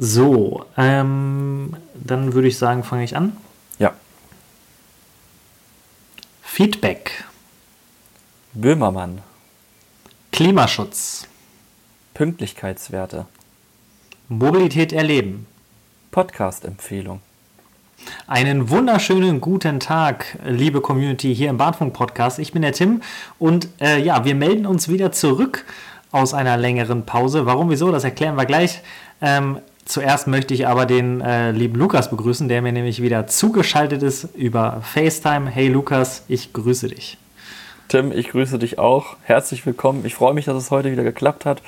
So, ähm, dann würde ich sagen, fange ich an. Ja. Feedback, Böhmermann. Klimaschutz, Pünktlichkeitswerte. Mobilität erleben. Podcast-Empfehlung. Einen wunderschönen guten Tag, liebe Community hier im Bahnfunk Podcast. Ich bin der Tim und äh, ja, wir melden uns wieder zurück aus einer längeren Pause. Warum, wieso, das erklären wir gleich. Ähm, zuerst möchte ich aber den äh, lieben Lukas begrüßen, der mir nämlich wieder zugeschaltet ist über FaceTime. Hey Lukas, ich grüße dich. Tim, ich grüße dich auch. Herzlich willkommen. Ich freue mich, dass es heute wieder geklappt hat.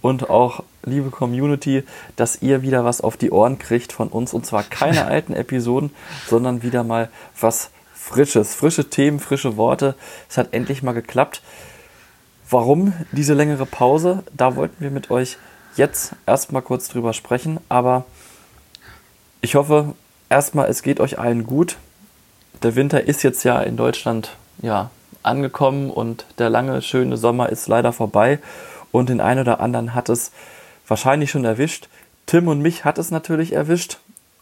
Und auch, liebe Community, dass ihr wieder was auf die Ohren kriegt von uns. Und zwar keine alten Episoden, sondern wieder mal was Frisches. Frische Themen, frische Worte. Es hat endlich mal geklappt. Warum diese längere Pause? Da wollten wir mit euch jetzt erstmal kurz drüber sprechen. Aber ich hoffe erstmal, es geht euch allen gut. Der Winter ist jetzt ja in Deutschland ja, angekommen und der lange, schöne Sommer ist leider vorbei. Und den einen oder anderen hat es wahrscheinlich schon erwischt. Tim und mich hat es natürlich erwischt.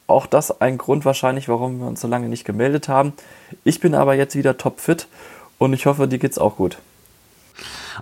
Auch das ein Grund wahrscheinlich, warum wir uns so lange nicht gemeldet haben. Ich bin aber jetzt wieder topfit und ich hoffe, dir geht's auch gut.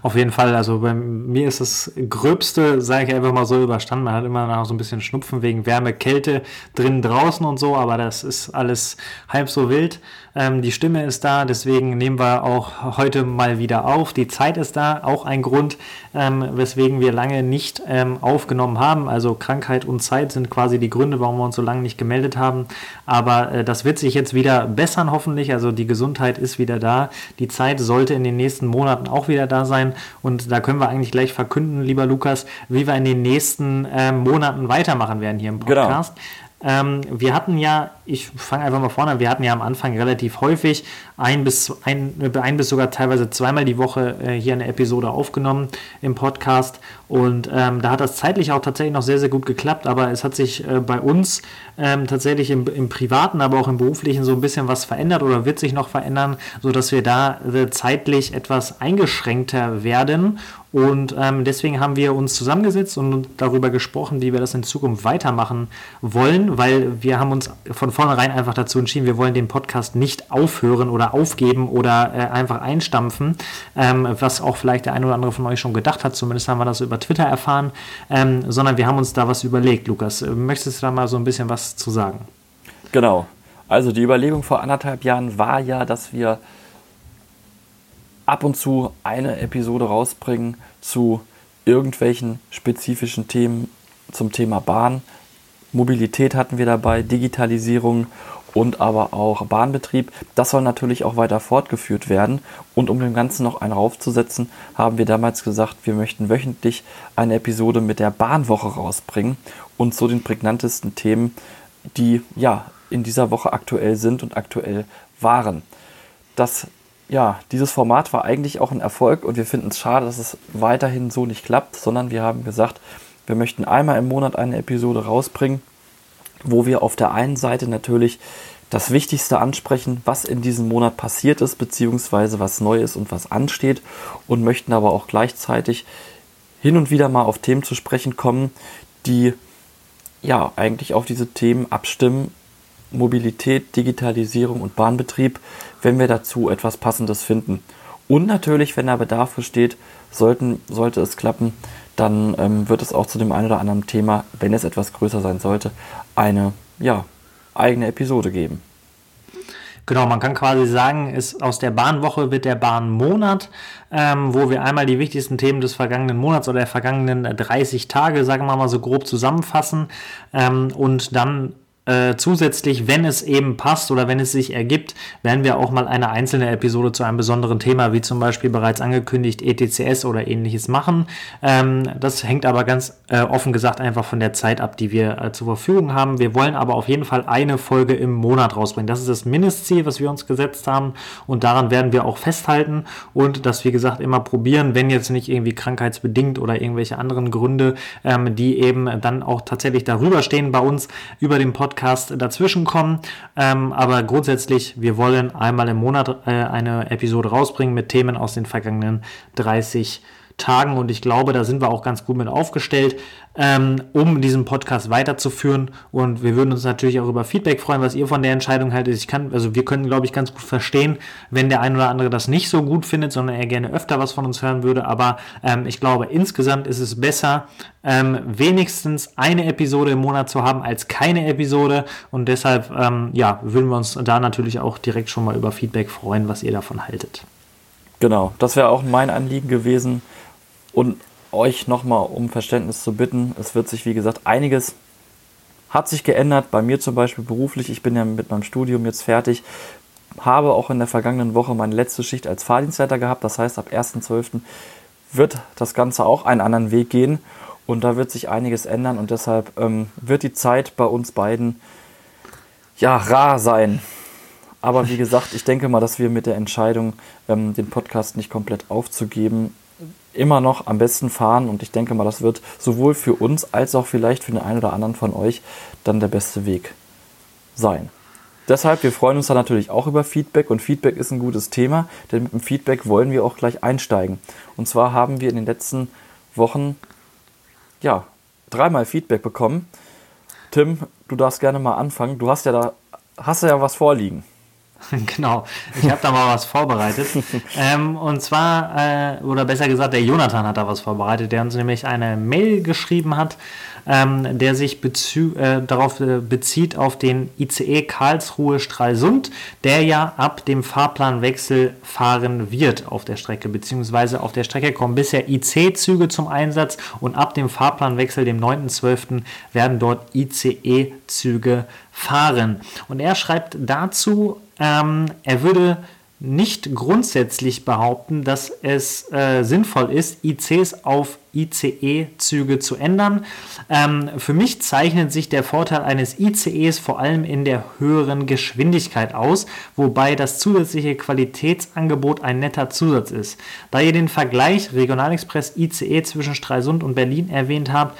Auf jeden Fall, also bei mir ist das Gröbste, sage ich einfach mal so, überstanden. Man hat immer noch so ein bisschen Schnupfen wegen Wärme, Kälte drinnen, draußen und so, aber das ist alles halb so wild. Ähm, die Stimme ist da, deswegen nehmen wir auch heute mal wieder auf. Die Zeit ist da, auch ein Grund, ähm, weswegen wir lange nicht ähm, aufgenommen haben. Also Krankheit und Zeit sind quasi die Gründe, warum wir uns so lange nicht gemeldet haben. Aber äh, das wird sich jetzt wieder bessern, hoffentlich. Also die Gesundheit ist wieder da. Die Zeit sollte in den nächsten Monaten auch wieder da sein. Und da können wir eigentlich gleich verkünden, lieber Lukas, wie wir in den nächsten äh, Monaten weitermachen werden hier im genau. Podcast. Genau. Ähm, wir hatten ja, ich fange einfach mal vorne an, wir hatten ja am Anfang relativ häufig ein bis, ein, ein bis sogar teilweise zweimal die Woche äh, hier eine Episode aufgenommen im Podcast. Und ähm, da hat das zeitlich auch tatsächlich noch sehr, sehr gut geklappt, aber es hat sich äh, bei uns ähm, tatsächlich im, im, Privaten, aber auch im Beruflichen so ein bisschen was verändert oder wird sich noch verändern, sodass wir da äh, zeitlich etwas eingeschränkter werden und ähm, deswegen haben wir uns zusammengesetzt und darüber gesprochen, wie wir das in Zukunft weitermachen wollen, weil wir haben uns von vornherein einfach dazu entschieden, wir wollen den Podcast nicht aufhören oder aufgeben oder äh, einfach einstampfen, ähm, was auch vielleicht der eine oder andere von euch schon gedacht hat, zumindest haben wir das über Twitter erfahren, ähm, sondern wir haben uns da was überlegt. Lukas, möchtest du da mal so ein bisschen was zu sagen? Genau. Also die Überlegung vor anderthalb Jahren war ja, dass wir ab und zu eine Episode rausbringen zu irgendwelchen spezifischen Themen zum Thema Bahn. Mobilität hatten wir dabei, Digitalisierung und aber auch Bahnbetrieb. Das soll natürlich auch weiter fortgeführt werden. Und um dem Ganzen noch einen raufzusetzen, haben wir damals gesagt, wir möchten wöchentlich eine Episode mit der Bahnwoche rausbringen und zu den prägnantesten Themen, die ja in dieser Woche aktuell sind und aktuell waren. Das ja, dieses Format war eigentlich auch ein Erfolg und wir finden es schade, dass es weiterhin so nicht klappt, sondern wir haben gesagt, wir möchten einmal im Monat eine Episode rausbringen, wo wir auf der einen Seite natürlich das Wichtigste ansprechen, was in diesem Monat passiert ist, beziehungsweise was neu ist und was ansteht und möchten aber auch gleichzeitig hin und wieder mal auf Themen zu sprechen kommen, die ja eigentlich auf diese Themen abstimmen. Mobilität, Digitalisierung und Bahnbetrieb, wenn wir dazu etwas Passendes finden. Und natürlich, wenn da Bedarf besteht, sollten, sollte es klappen, dann ähm, wird es auch zu dem einen oder anderen Thema, wenn es etwas größer sein sollte, eine ja, eigene Episode geben. Genau, man kann quasi sagen, ist aus der Bahnwoche wird der Bahnmonat, ähm, wo wir einmal die wichtigsten Themen des vergangenen Monats oder der vergangenen 30 Tage, sagen wir mal so grob zusammenfassen ähm, und dann äh, zusätzlich, wenn es eben passt oder wenn es sich ergibt, werden wir auch mal eine einzelne Episode zu einem besonderen Thema, wie zum Beispiel bereits angekündigt ETCS oder ähnliches machen. Ähm, das hängt aber ganz äh, offen gesagt einfach von der Zeit ab, die wir äh, zur Verfügung haben. Wir wollen aber auf jeden Fall eine Folge im Monat rausbringen. Das ist das Mindestziel, was wir uns gesetzt haben und daran werden wir auch festhalten und das, wie gesagt, immer probieren, wenn jetzt nicht irgendwie krankheitsbedingt oder irgendwelche anderen Gründe, ähm, die eben dann auch tatsächlich darüber stehen bei uns über den Podcast Podcast dazwischen kommen. Ähm, aber grundsätzlich, wir wollen einmal im Monat äh, eine Episode rausbringen mit Themen aus den vergangenen 30 Tagen und ich glaube, da sind wir auch ganz gut mit aufgestellt, ähm, um diesen Podcast weiterzuführen. Und wir würden uns natürlich auch über Feedback freuen, was ihr von der Entscheidung haltet. Ich kann, also wir können, glaube ich, ganz gut verstehen, wenn der ein oder andere das nicht so gut findet, sondern er gerne öfter was von uns hören würde. Aber ähm, ich glaube, insgesamt ist es besser, ähm, wenigstens eine Episode im Monat zu haben als keine Episode. Und deshalb, ähm, ja, würden wir uns da natürlich auch direkt schon mal über Feedback freuen, was ihr davon haltet. Genau, das wäre auch mein Anliegen gewesen. Und euch nochmal um Verständnis zu bitten. Es wird sich, wie gesagt, einiges hat sich geändert. Bei mir zum Beispiel beruflich. Ich bin ja mit meinem Studium jetzt fertig. Habe auch in der vergangenen Woche meine letzte Schicht als Fahrdienstleiter gehabt. Das heißt, ab 1.12. wird das Ganze auch einen anderen Weg gehen. Und da wird sich einiges ändern. Und deshalb ähm, wird die Zeit bei uns beiden ja rar sein. Aber wie gesagt, ich denke mal, dass wir mit der Entscheidung, ähm, den Podcast nicht komplett aufzugeben, immer noch am besten fahren und ich denke mal, das wird sowohl für uns als auch vielleicht für den einen oder anderen von euch dann der beste Weg sein. Deshalb, wir freuen uns da natürlich auch über Feedback und Feedback ist ein gutes Thema, denn mit dem Feedback wollen wir auch gleich einsteigen. Und zwar haben wir in den letzten Wochen ja dreimal Feedback bekommen. Tim, du darfst gerne mal anfangen. Du hast ja da hast ja was vorliegen. Genau, ich habe da mal was vorbereitet. ähm, und zwar, äh, oder besser gesagt, der Jonathan hat da was vorbereitet, der uns nämlich eine Mail geschrieben hat, ähm, der sich äh, darauf äh, bezieht auf den ICE Karlsruhe Stralsund, der ja ab dem Fahrplanwechsel fahren wird auf der Strecke, beziehungsweise auf der Strecke kommen bisher IC-Züge zum Einsatz und ab dem Fahrplanwechsel, dem 9.12., werden dort ICE-Züge fahren. Und er schreibt dazu, ähm, er würde nicht grundsätzlich behaupten, dass es äh, sinnvoll ist, ICs auf ICE-Züge zu ändern. Ähm, für mich zeichnet sich der Vorteil eines ICEs vor allem in der höheren Geschwindigkeit aus, wobei das zusätzliche Qualitätsangebot ein netter Zusatz ist. Da ihr den Vergleich Regionalexpress ICE zwischen Stralsund und Berlin erwähnt habt,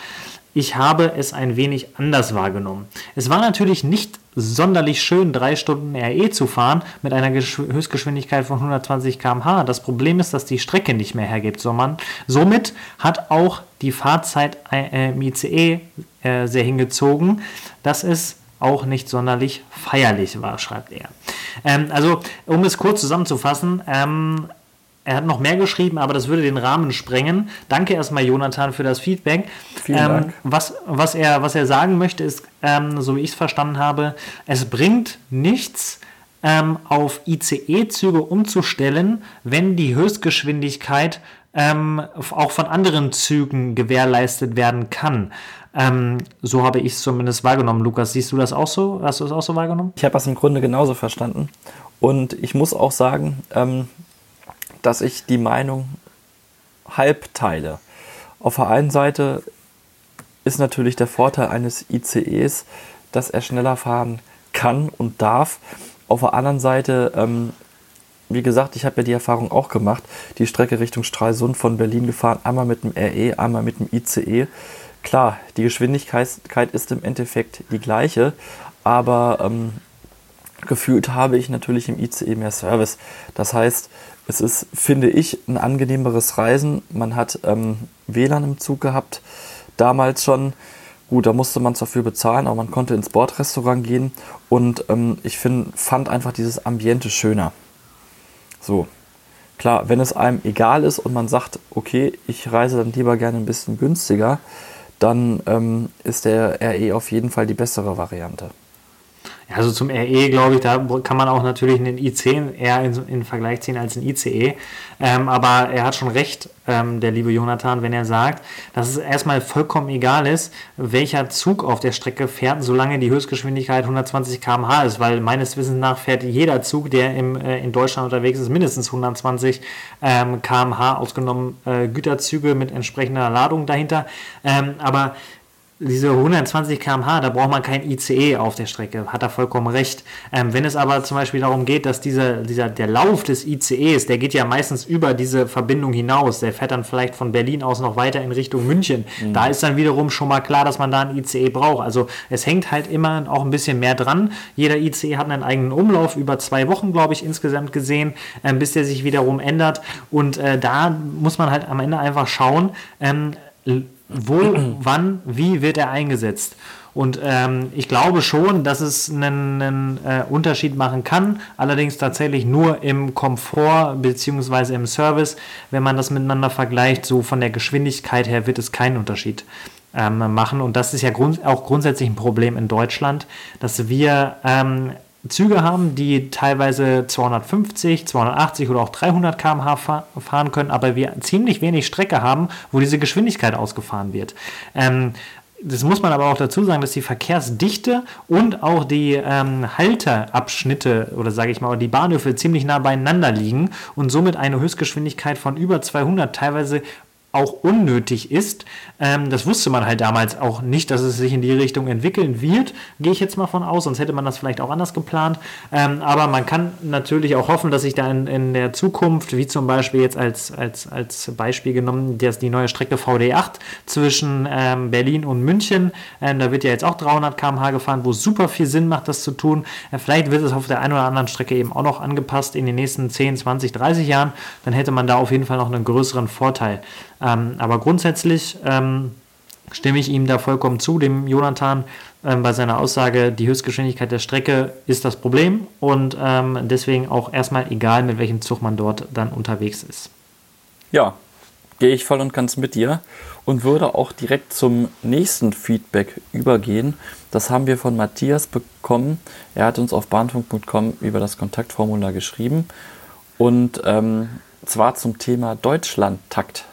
ich habe es ein wenig anders wahrgenommen. Es war natürlich nicht sonderlich schön, drei Stunden RE zu fahren mit einer Höchstgeschwindigkeit von 120 km/h. Das Problem ist, dass die Strecke nicht mehr hergibt, sondern somit hat auch die Fahrzeit äh, im ICE äh, sehr hingezogen, dass es auch nicht sonderlich feierlich war, schreibt er. Ähm, also, um es kurz zusammenzufassen, ähm, er hat noch mehr geschrieben, aber das würde den Rahmen sprengen. Danke erstmal, Jonathan, für das Feedback. Vielen ähm, Dank. Was, was, er, was er sagen möchte, ist, ähm, so wie ich es verstanden habe, es bringt nichts, ähm, auf ICE-Züge umzustellen, wenn die Höchstgeschwindigkeit ähm, auch von anderen Zügen gewährleistet werden kann. Ähm, so habe ich es zumindest wahrgenommen. Lukas, siehst du das auch so? Hast du es auch so wahrgenommen? Ich habe das im Grunde genauso verstanden. Und ich muss auch sagen, ähm, dass ich die Meinung halb teile. Auf der einen Seite ist natürlich der Vorteil eines ICEs, dass er schneller fahren kann und darf. Auf der anderen Seite, ähm, wie gesagt, ich habe ja die Erfahrung auch gemacht, die Strecke Richtung Stralsund von Berlin gefahren, einmal mit dem RE, einmal mit dem ICE. Klar, die Geschwindigkeit ist im Endeffekt die gleiche, aber ähm, gefühlt habe ich natürlich im ICE mehr Service. Das heißt, es ist, finde ich, ein angenehmeres Reisen. Man hat ähm, WLAN im Zug gehabt, damals schon. Gut, da musste man dafür bezahlen, aber man konnte ins Bordrestaurant gehen und ähm, ich find, fand einfach dieses Ambiente schöner. So, klar, wenn es einem egal ist und man sagt, okay, ich reise dann lieber gerne ein bisschen günstiger, dann ähm, ist der RE auf jeden Fall die bessere Variante. Also zum RE, glaube ich, da kann man auch natürlich einen i10 eher in, in Vergleich ziehen als ein ICE. Ähm, aber er hat schon recht, ähm, der liebe Jonathan, wenn er sagt, dass es erstmal vollkommen egal ist, welcher Zug auf der Strecke fährt, solange die Höchstgeschwindigkeit 120 km/h ist, weil meines Wissens nach fährt jeder Zug, der im, äh, in Deutschland unterwegs ist, mindestens 120 ähm, km/h, ausgenommen äh, Güterzüge mit entsprechender Ladung dahinter. Ähm, aber diese 120 km/h, da braucht man kein ICE auf der Strecke, hat er vollkommen recht. Ähm, wenn es aber zum Beispiel darum geht, dass dieser, dieser, der Lauf des ICEs, der geht ja meistens über diese Verbindung hinaus, der fährt dann vielleicht von Berlin aus noch weiter in Richtung München. Mhm. Da ist dann wiederum schon mal klar, dass man da ein ICE braucht. Also es hängt halt immer auch ein bisschen mehr dran. Jeder ICE hat einen eigenen Umlauf über zwei Wochen, glaube ich, insgesamt gesehen, ähm, bis der sich wiederum ändert. Und äh, da muss man halt am Ende einfach schauen, ähm, wo, wann, wie wird er eingesetzt. Und ähm, ich glaube schon, dass es einen, einen äh, Unterschied machen kann, allerdings tatsächlich nur im Komfort bzw. im Service. Wenn man das miteinander vergleicht, so von der Geschwindigkeit her wird es keinen Unterschied ähm, machen. Und das ist ja grund auch grundsätzlich ein Problem in Deutschland, dass wir ähm, Züge haben, die teilweise 250, 280 oder auch 300 km/h fahren können, aber wir ziemlich wenig Strecke haben, wo diese Geschwindigkeit ausgefahren wird. Ähm, das muss man aber auch dazu sagen, dass die Verkehrsdichte und auch die ähm, Halterabschnitte oder sage ich mal die Bahnhöfe ziemlich nah beieinander liegen und somit eine Höchstgeschwindigkeit von über 200 teilweise auch unnötig ist. Ähm, das wusste man halt damals auch nicht, dass es sich in die Richtung entwickeln wird, gehe ich jetzt mal von aus, sonst hätte man das vielleicht auch anders geplant. Ähm, aber man kann natürlich auch hoffen, dass sich da in, in der Zukunft, wie zum Beispiel jetzt als, als, als Beispiel genommen, dass die neue Strecke VD8 zwischen ähm, Berlin und München, ähm, da wird ja jetzt auch 300 km/h gefahren, wo super viel Sinn macht, das zu tun. Äh, vielleicht wird es auf der einen oder anderen Strecke eben auch noch angepasst in den nächsten 10, 20, 30 Jahren. Dann hätte man da auf jeden Fall noch einen größeren Vorteil. Ähm, aber grundsätzlich ähm, stimme ich ihm da vollkommen zu, dem Jonathan, ähm, bei seiner Aussage, die Höchstgeschwindigkeit der Strecke ist das Problem und ähm, deswegen auch erstmal egal, mit welchem Zug man dort dann unterwegs ist. Ja, gehe ich voll und ganz mit dir und würde auch direkt zum nächsten Feedback übergehen. Das haben wir von Matthias bekommen. Er hat uns auf bahnfunk.com über das Kontaktformular geschrieben und ähm, zwar zum Thema Deutschlandtakt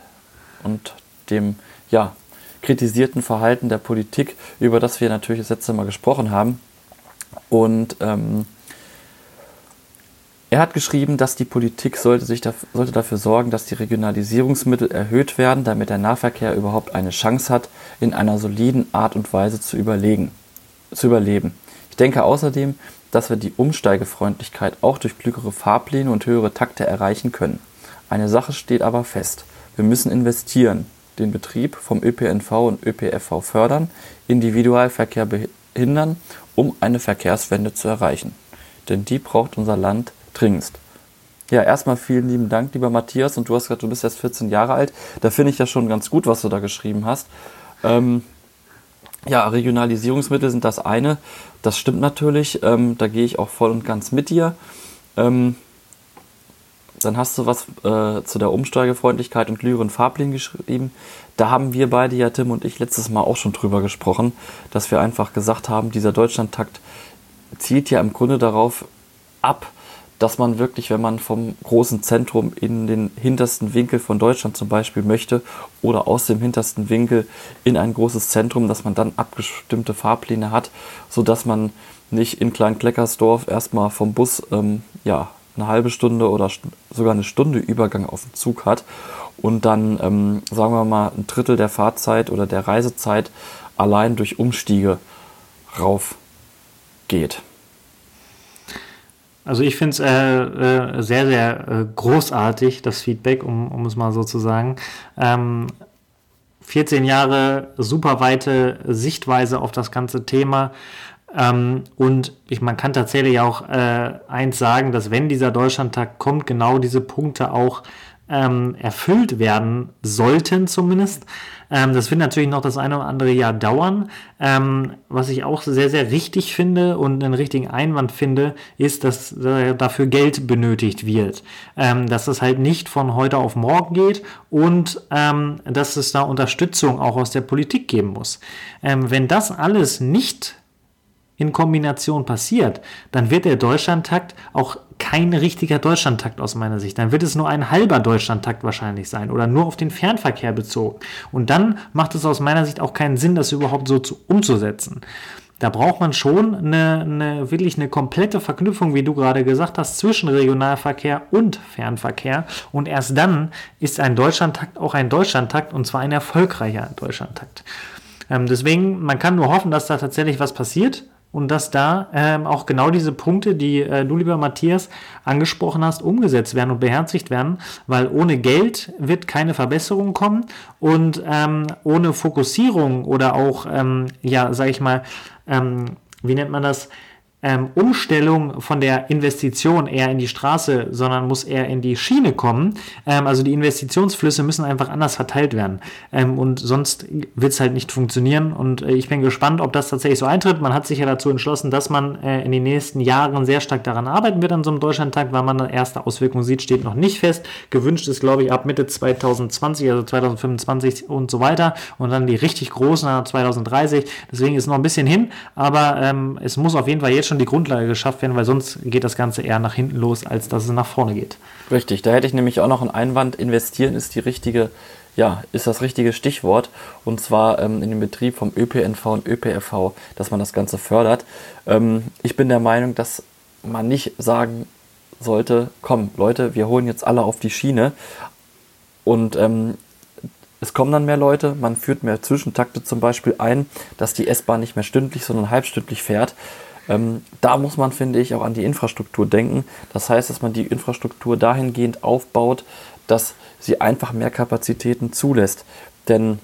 und dem ja, kritisierten Verhalten der Politik, über das wir natürlich das letzte Mal gesprochen haben. Und ähm, er hat geschrieben, dass die Politik sollte, sich da, sollte dafür sorgen, dass die Regionalisierungsmittel erhöht werden, damit der Nahverkehr überhaupt eine Chance hat, in einer soliden Art und Weise zu, überlegen, zu überleben. Ich denke außerdem, dass wir die Umsteigefreundlichkeit auch durch klügere Fahrpläne und höhere Takte erreichen können. Eine Sache steht aber fest. Wir müssen investieren, den Betrieb vom ÖPNV und ÖPFV fördern, Individualverkehr behindern, um eine Verkehrswende zu erreichen. Denn die braucht unser Land dringendst. Ja, erstmal vielen lieben Dank, lieber Matthias. Und du hast gesagt, du bist erst 14 Jahre alt. Da finde ich das schon ganz gut, was du da geschrieben hast. Ähm, ja, Regionalisierungsmittel sind das eine. Das stimmt natürlich. Ähm, da gehe ich auch voll und ganz mit dir. Ähm, dann hast du was äh, zu der Umsteigefreundlichkeit und Lyren Farblin geschrieben. Da haben wir beide, ja Tim und ich, letztes Mal auch schon drüber gesprochen, dass wir einfach gesagt haben, dieser Deutschlandtakt zielt ja im Grunde darauf ab, dass man wirklich, wenn man vom großen Zentrum in den hintersten Winkel von Deutschland zum Beispiel möchte oder aus dem hintersten Winkel in ein großes Zentrum, dass man dann abgestimmte Fahrpläne hat, sodass man nicht in Klein-Kleckersdorf erstmal vom Bus ähm, ja, eine halbe Stunde oder sogar eine Stunde Übergang auf den Zug hat und dann, ähm, sagen wir mal, ein Drittel der Fahrzeit oder der Reisezeit allein durch Umstiege rauf geht. Also ich finde es äh, äh, sehr, sehr äh, großartig, das Feedback, um, um es mal so zu sagen. Ähm, 14 Jahre super weite Sichtweise auf das ganze Thema. Ähm, und ich, man kann tatsächlich auch äh, eins sagen, dass wenn dieser Deutschlandtag kommt, genau diese Punkte auch ähm, erfüllt werden sollten zumindest. Ähm, das wird natürlich noch das eine oder andere Jahr dauern. Ähm, was ich auch sehr, sehr richtig finde und einen richtigen Einwand finde, ist, dass äh, dafür Geld benötigt wird. Ähm, dass es halt nicht von heute auf morgen geht und ähm, dass es da Unterstützung auch aus der Politik geben muss. Ähm, wenn das alles nicht in Kombination passiert, dann wird der Deutschlandtakt auch kein richtiger Deutschlandtakt aus meiner Sicht. Dann wird es nur ein halber Deutschlandtakt wahrscheinlich sein oder nur auf den Fernverkehr bezogen. Und dann macht es aus meiner Sicht auch keinen Sinn, das überhaupt so zu, umzusetzen. Da braucht man schon eine, eine, wirklich eine komplette Verknüpfung, wie du gerade gesagt hast, zwischen Regionalverkehr und Fernverkehr. Und erst dann ist ein Deutschlandtakt auch ein Deutschlandtakt und zwar ein erfolgreicher Deutschlandtakt. Ähm, deswegen, man kann nur hoffen, dass da tatsächlich was passiert und dass da ähm, auch genau diese Punkte, die äh, du, lieber Matthias, angesprochen hast, umgesetzt werden und beherzigt werden, weil ohne Geld wird keine Verbesserung kommen und ähm, ohne Fokussierung oder auch, ähm, ja, sag ich mal, ähm, wie nennt man das? Ähm, Umstellung von der Investition eher in die Straße, sondern muss eher in die Schiene kommen. Ähm, also die Investitionsflüsse müssen einfach anders verteilt werden. Ähm, und sonst wird es halt nicht funktionieren. Und äh, ich bin gespannt, ob das tatsächlich so eintritt. Man hat sich ja dazu entschlossen, dass man äh, in den nächsten Jahren sehr stark daran arbeiten wird an so einem Deutschlandtag. Weil man eine erste Auswirkung sieht, steht noch nicht fest. Gewünscht ist, glaube ich, ab Mitte 2020, also 2025 und so weiter. Und dann die richtig großen 2030. Deswegen ist noch ein bisschen hin. Aber ähm, es muss auf jeden Fall jetzt schon die Grundlage geschafft werden, weil sonst geht das Ganze eher nach hinten los, als dass es nach vorne geht. Richtig, da hätte ich nämlich auch noch einen Einwand. Investieren ist die richtige, ja, ist das richtige Stichwort. Und zwar ähm, in den Betrieb vom ÖPNV und ÖPFV, dass man das Ganze fördert. Ähm, ich bin der Meinung, dass man nicht sagen sollte, komm, Leute, wir holen jetzt alle auf die Schiene. Und ähm, es kommen dann mehr Leute, man führt mehr Zwischentakte zum Beispiel ein, dass die S-Bahn nicht mehr stündlich, sondern halbstündlich fährt. Ähm, da muss man, finde ich, auch an die Infrastruktur denken. Das heißt, dass man die Infrastruktur dahingehend aufbaut, dass sie einfach mehr Kapazitäten zulässt. Denn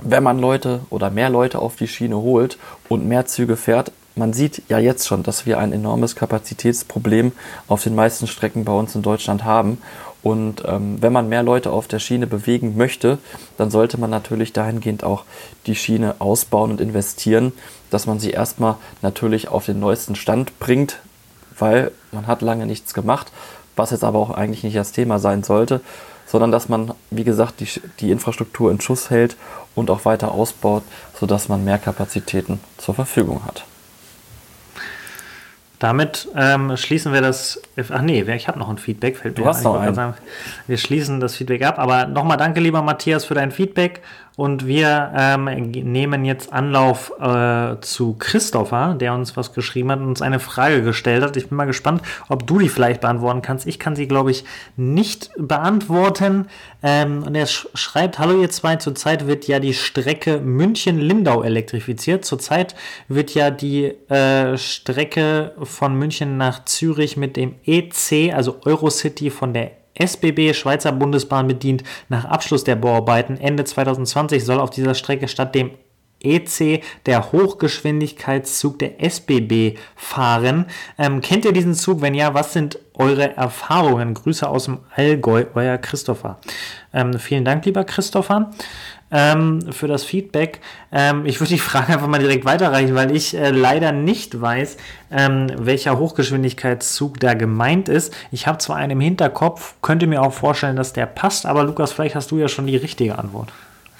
wenn man Leute oder mehr Leute auf die Schiene holt und mehr Züge fährt, man sieht ja jetzt schon, dass wir ein enormes Kapazitätsproblem auf den meisten Strecken bei uns in Deutschland haben. Und ähm, wenn man mehr Leute auf der Schiene bewegen möchte, dann sollte man natürlich dahingehend auch die Schiene ausbauen und investieren, dass man sie erstmal natürlich auf den neuesten Stand bringt, weil man hat lange nichts gemacht, was jetzt aber auch eigentlich nicht das Thema sein sollte, sondern dass man, wie gesagt, die, die Infrastruktur in Schuss hält und auch weiter ausbaut, sodass man mehr Kapazitäten zur Verfügung hat. Damit ähm, schließen wir das. Ach nee, ich habe noch ein Feedback. Fällt du hast noch ein. Sagen, wir schließen das Feedback ab. Aber nochmal danke, lieber Matthias, für dein Feedback. Und wir ähm, nehmen jetzt Anlauf äh, zu Christopher, der uns was geschrieben hat und uns eine Frage gestellt hat. Ich bin mal gespannt, ob du die vielleicht beantworten kannst. Ich kann sie, glaube ich, nicht beantworten. Ähm, und er sch schreibt, hallo ihr zwei, zurzeit wird ja die Strecke München-Lindau elektrifiziert. Zurzeit wird ja die äh, Strecke von München nach Zürich mit dem EC, also Eurocity von der SBB Schweizer Bundesbahn bedient. Nach Abschluss der Bauarbeiten Ende 2020 soll auf dieser Strecke statt dem EC, der Hochgeschwindigkeitszug der SBB fahren. Ähm, kennt ihr diesen Zug? Wenn ja, was sind eure Erfahrungen? Grüße aus dem Allgäu, euer Christopher. Ähm, vielen Dank, lieber Christopher ähm, für das Feedback. Ähm, ich würde die Frage einfach mal direkt weiterreichen, weil ich äh, leider nicht weiß, ähm, welcher Hochgeschwindigkeitszug da gemeint ist. Ich habe zwar einen im Hinterkopf, könnte mir auch vorstellen, dass der passt, aber Lukas, vielleicht hast du ja schon die richtige Antwort.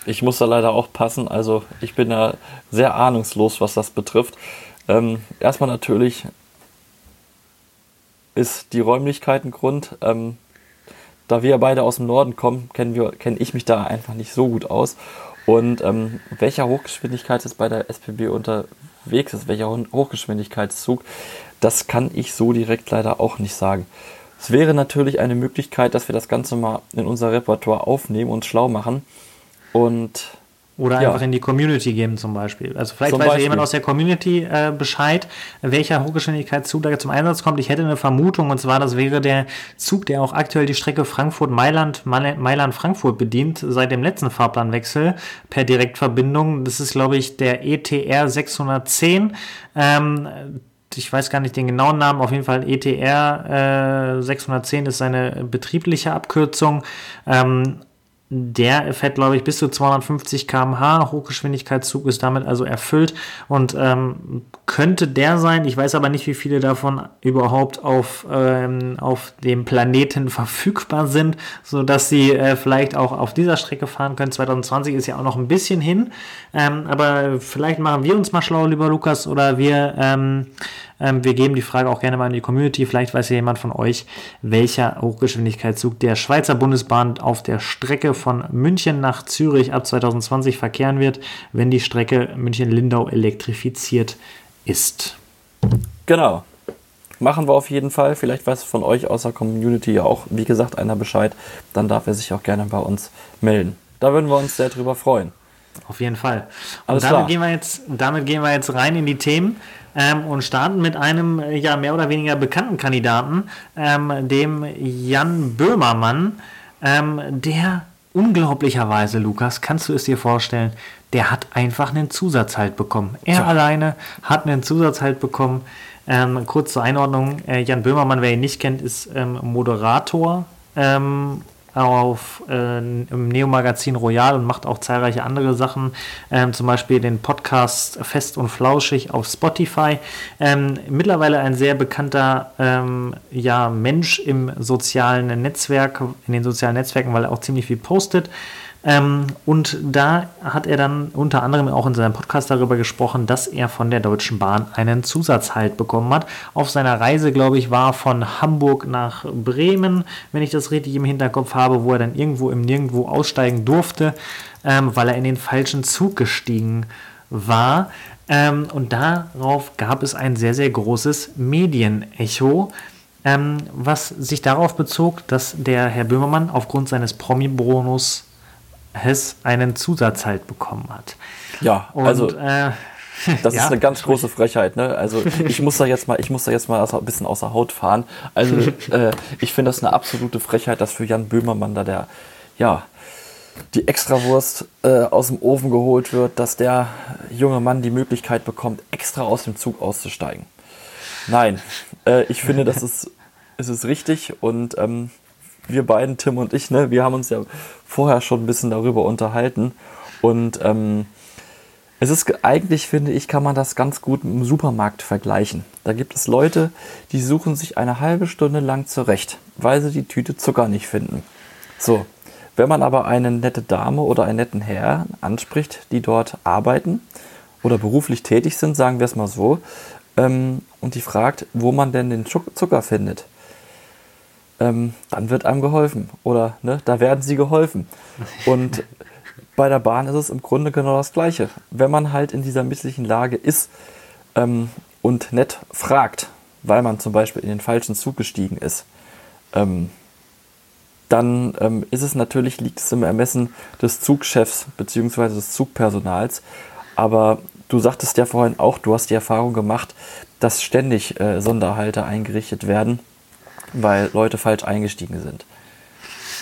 Ich muss da leider auch passen, also ich bin da sehr ahnungslos, was das betrifft. Ähm, erstmal natürlich ist die Räumlichkeit ein Grund. Ähm, da wir beide aus dem Norden kommen, kenne kenn ich mich da einfach nicht so gut aus. Und ähm, welcher Hochgeschwindigkeit ist bei der SPB unterwegs ist, welcher Hochgeschwindigkeitszug, das kann ich so direkt leider auch nicht sagen. Es wäre natürlich eine Möglichkeit, dass wir das Ganze mal in unser Repertoire aufnehmen und schlau machen. Und oder ja. einfach in die Community geben zum Beispiel. Also vielleicht zum weiß Beispiel. jemand aus der Community äh, Bescheid, welcher Hochgeschwindigkeitszug da zum Einsatz kommt. Ich hätte eine Vermutung und zwar, das wäre der Zug, der auch aktuell die Strecke Frankfurt-Mailand, Mailand-Frankfurt bedient, seit dem letzten Fahrplanwechsel per Direktverbindung. Das ist, glaube ich, der ETR 610. Ähm, ich weiß gar nicht den genauen Namen, auf jeden Fall ETR äh, 610 ist seine betriebliche Abkürzung. Ähm, der fährt, glaube ich, bis zu 250 km/h. Hochgeschwindigkeitszug ist damit also erfüllt und ähm, könnte der sein. Ich weiß aber nicht, wie viele davon überhaupt auf, ähm, auf dem Planeten verfügbar sind, sodass sie äh, vielleicht auch auf dieser Strecke fahren können. 2020 ist ja auch noch ein bisschen hin. Ähm, aber vielleicht machen wir uns mal schlau, lieber Lukas, oder wir ähm, wir geben die Frage auch gerne mal in die Community. Vielleicht weiß ja jemand von euch, welcher Hochgeschwindigkeitszug der Schweizer Bundesbahn auf der Strecke von München nach Zürich ab 2020 verkehren wird, wenn die Strecke München-Lindau elektrifiziert ist. Genau. Machen wir auf jeden Fall. Vielleicht weiß von euch aus der Community ja auch, wie gesagt, einer Bescheid. Dann darf er sich auch gerne bei uns melden. Da würden wir uns sehr drüber freuen. Auf jeden Fall. Alles und damit klar. gehen, wir jetzt, damit gehen wir jetzt rein in die Themen ähm, und starten mit einem äh, ja mehr oder weniger bekannten Kandidaten, ähm, dem Jan Böhmermann, ähm, der unglaublicherweise, Lukas, kannst du es dir vorstellen, der hat einfach einen Zusatzhalt bekommen. Er Tja. alleine hat einen Zusatzhalt bekommen. Ähm, kurz zur Einordnung, äh, Jan Böhmermann, wer ihn nicht kennt, ist ähm, Moderator ähm, auf äh, im Neo-Magazin Royal und macht auch zahlreiche andere Sachen, ähm, zum Beispiel den Podcast Fest und Flauschig auf Spotify. Ähm, mittlerweile ein sehr bekannter ähm, ja, Mensch im sozialen Netzwerk, in den sozialen Netzwerken, weil er auch ziemlich viel postet. Ähm, und da hat er dann unter anderem auch in seinem Podcast darüber gesprochen, dass er von der Deutschen Bahn einen Zusatzhalt bekommen hat. Auf seiner Reise, glaube ich, war von Hamburg nach Bremen, wenn ich das richtig im Hinterkopf habe, wo er dann irgendwo im Nirgendwo aussteigen durfte, ähm, weil er in den falschen Zug gestiegen war. Ähm, und darauf gab es ein sehr, sehr großes Medienecho. Ähm, was sich darauf bezog, dass der Herr Böhmermann aufgrund seines Promi-Bonus Hess einen Zusatzhalt bekommen hat. Ja, Und, also äh, das ja, ist eine ganz große Frechheit. Ne? Also ich muss da jetzt mal, ich muss da jetzt mal ein bisschen außer Haut fahren. Also äh, ich finde das eine absolute Frechheit, dass für Jan Böhmermann da der, ja, die Extrawurst äh, aus dem Ofen geholt wird, dass der junge Mann die Möglichkeit bekommt, extra aus dem Zug auszusteigen. Nein, äh, ich finde, das ist, es ist richtig und ähm, wir beiden, Tim und ich, ne, wir haben uns ja vorher schon ein bisschen darüber unterhalten und ähm, es ist ge- eigentlich, finde ich, kann man das ganz gut im Supermarkt vergleichen. Da gibt es Leute, die suchen sich eine halbe Stunde lang zurecht, weil sie die Tüte Zucker nicht finden. So, wenn man aber eine nette Dame oder einen netten Herr anspricht, die dort arbeiten oder beruflich tätig sind, sagen wir es mal so, ähm, und die fragt, wo man denn den Zuck- Zucker findet, ähm, dann wird einem geholfen. Oder ne, da werden sie geholfen. Und bei der Bahn ist es im Grunde genau das Gleiche. Wenn man halt in dieser misslichen Lage ist ähm, und nett fragt, weil man zum Beispiel in den falschen Zug gestiegen ist, ähm, dann ähm, ist es natürlich, liegt es im Ermessen des Zugchefs bzw. des Zugpersonals. Aber du sagtest ja vorhin auch, du hast die Erfahrung gemacht, dass ständig äh, Sonderhalter eingerichtet werden, weil Leute falsch eingestiegen sind.